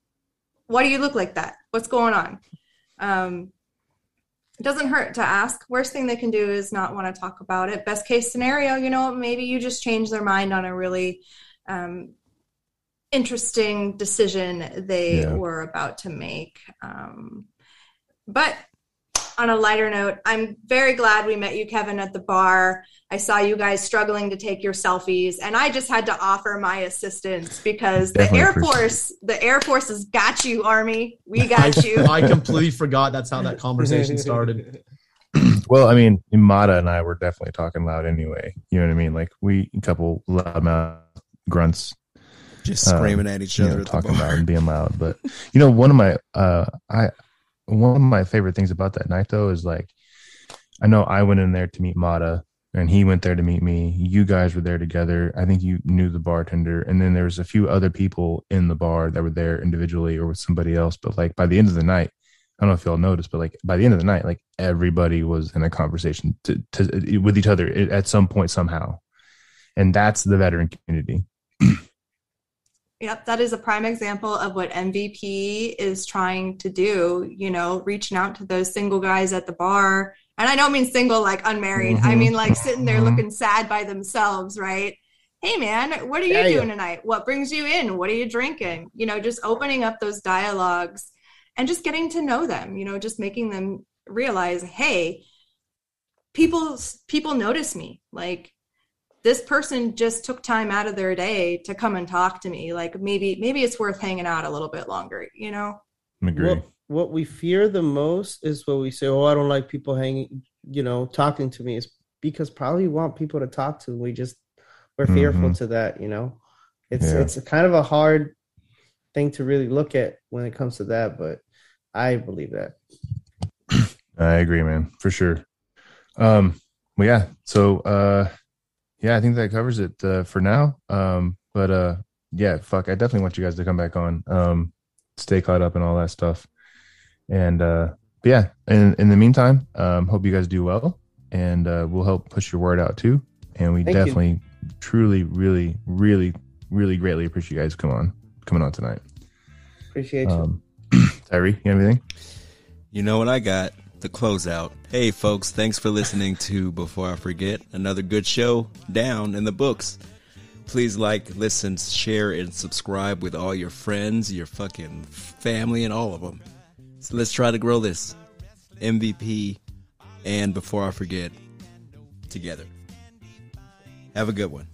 why do you look like that? What's going on? Um it doesn't hurt to ask. Worst thing they can do is not want to talk about it. Best case scenario you know maybe you just change their mind on a really um, interesting decision they Yeah. were about to make. Um, but on a lighter note, I'm very glad we met you, Kevin, at the bar. I saw you guys struggling to take your selfies, and I just had to offer my assistance because the Air appreciate Force, the Air Force has got you, Army. We *laughs* got you. I completely forgot that's how that conversation started. *clears throat* Well, I mean, Mata and I were definitely talking loud anyway. You know what I mean? Like we a couple loudmouth grunts, Just Um, screaming at each you other know, at talking bar. loud and being loud. But you know, one of my uh, I one of my favorite things about that night though is like, I know I went in there to meet Mata, and he went there to meet me. You guys were there together. I think you knew the bartender, and then there was a few other people in the bar that were there individually or with somebody else. But like by the end of the night. I don't know if y'all noticed, but like by the end of the night, like everybody was in a conversation to, to with each other at some point somehow, and that's the veteran community. *clears throat* Yep, that is a prime example of what MVP is trying to do, you know, reaching out to those single guys at the bar. And I don't mean single like unmarried. I Mhm. mean like sitting there Mhm. looking sad by themselves, right? Hey man, what are you Yeah, yeah. doing tonight? What brings you in? What are you drinking? You know, just opening up those dialogues and just getting to know them, you know, just making them realize, hey, people people notice me. Like this person just took time out of their day to come and talk to me like maybe maybe it's worth hanging out a little bit longer you know I agree. What, what we fear the most is what we say, oh, I don't like people hanging, you know, talking to me. Is because probably want people to talk to. We just we're fearful Mhm. to that, you know. It's Yeah. it's a kind of a hard thing to really look at when it comes to that, but I believe that. I agree, man, for sure. Um, well, yeah. So, uh, yeah, I think that covers it uh, for now. Um, but uh, yeah, fuck, I definitely want you guys to come back on, um, stay caught up and all that stuff. And uh, but yeah, in in the meantime, um, hope you guys do well, and uh, we'll help push your word out too. And we Thank you. definitely, truly, really, really, really greatly appreciate you guys come on coming on tonight. Appreciate you. Um, *clears throat* Tyree, you have anything? You know what I got? The closeout. Hey, folks, thanks for listening to Before I Forget. Another good show down in the books. Please like, listen, share, and subscribe with all your friends, your fucking family, and all of them. So let's try to grow this MVP and Before I Forget together. Have a good one.